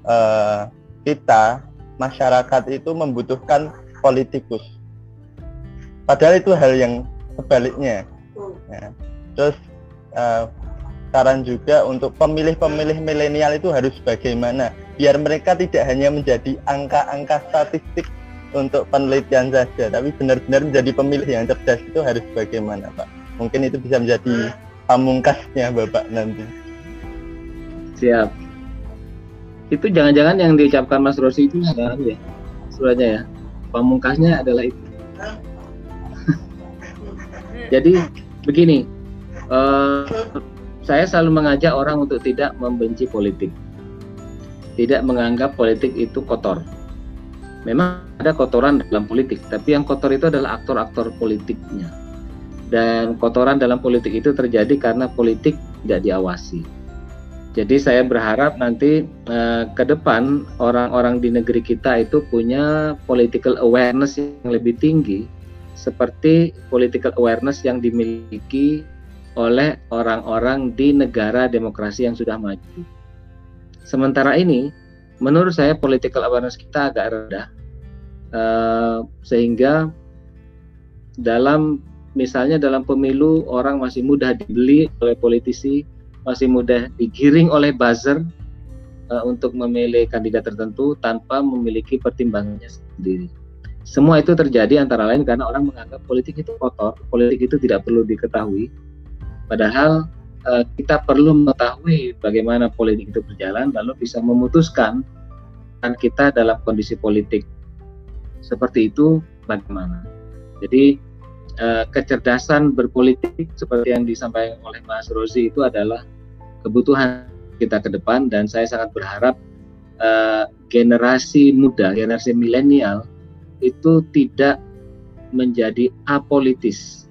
uh, kita masyarakat itu membutuhkan politikus. Padahal itu hal yang sebaliknya. Ya. Terus uh, saran juga untuk pemilih-pemilih milenial itu harus bagaimana biar mereka tidak hanya menjadi angka-angka statistik untuk penelitian saja, tapi benar-benar menjadi pemilih yang cerdas itu harus bagaimana, Pak? Mungkin itu bisa menjadi pamungkasnya Bapak nanti. Siap. Itu jangan-jangan yang diucapkan Mas Rosi itu adalah ya, suratnya ya. Pamungkasnya adalah itu. Jadi begini, uh, saya selalu mengajak orang untuk tidak membenci politik, tidak menganggap politik itu kotor memang ada kotoran dalam politik, tapi yang kotor itu adalah aktor-aktor politiknya. Dan kotoran dalam politik itu terjadi karena politik tidak diawasi. Jadi saya berharap nanti eh, ke depan orang-orang di negeri kita itu punya political awareness yang lebih tinggi seperti political awareness yang dimiliki oleh orang-orang di negara demokrasi yang sudah maju. Sementara ini menurut saya political awareness kita agak rendah uh, sehingga dalam misalnya dalam pemilu orang masih mudah dibeli oleh politisi masih mudah digiring oleh buzzer uh, untuk memilih kandidat tertentu tanpa memiliki pertimbangannya sendiri semua itu terjadi antara lain karena orang menganggap politik itu kotor politik itu tidak perlu diketahui padahal Eh, kita perlu mengetahui bagaimana politik itu berjalan lalu bisa memutuskan kan kita dalam kondisi politik seperti itu bagaimana. Jadi uh, kecerdasan berpolitik seperti yang disampaikan oleh Mas Rozi itu adalah kebutuhan kita ke depan dan saya sangat berharap uh, generasi muda, generasi milenial itu tidak menjadi apolitis.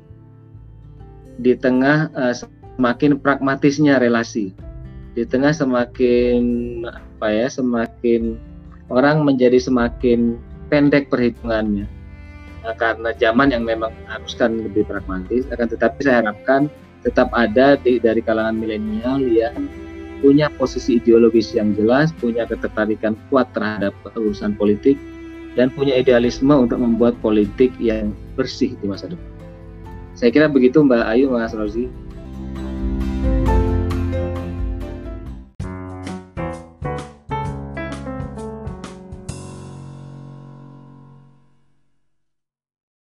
Di tengah uh, semakin pragmatisnya relasi. Di tengah semakin apa ya semakin orang menjadi semakin pendek perhitungannya. Nah, karena zaman yang memang haruskan lebih pragmatis akan tetapi saya harapkan tetap ada di, dari kalangan milenial yang punya posisi ideologis yang jelas, punya ketertarikan kuat terhadap urusan politik, dan punya idealisme untuk membuat politik yang bersih di masa depan. Saya kira begitu Mbak Ayu, Mas Rozi.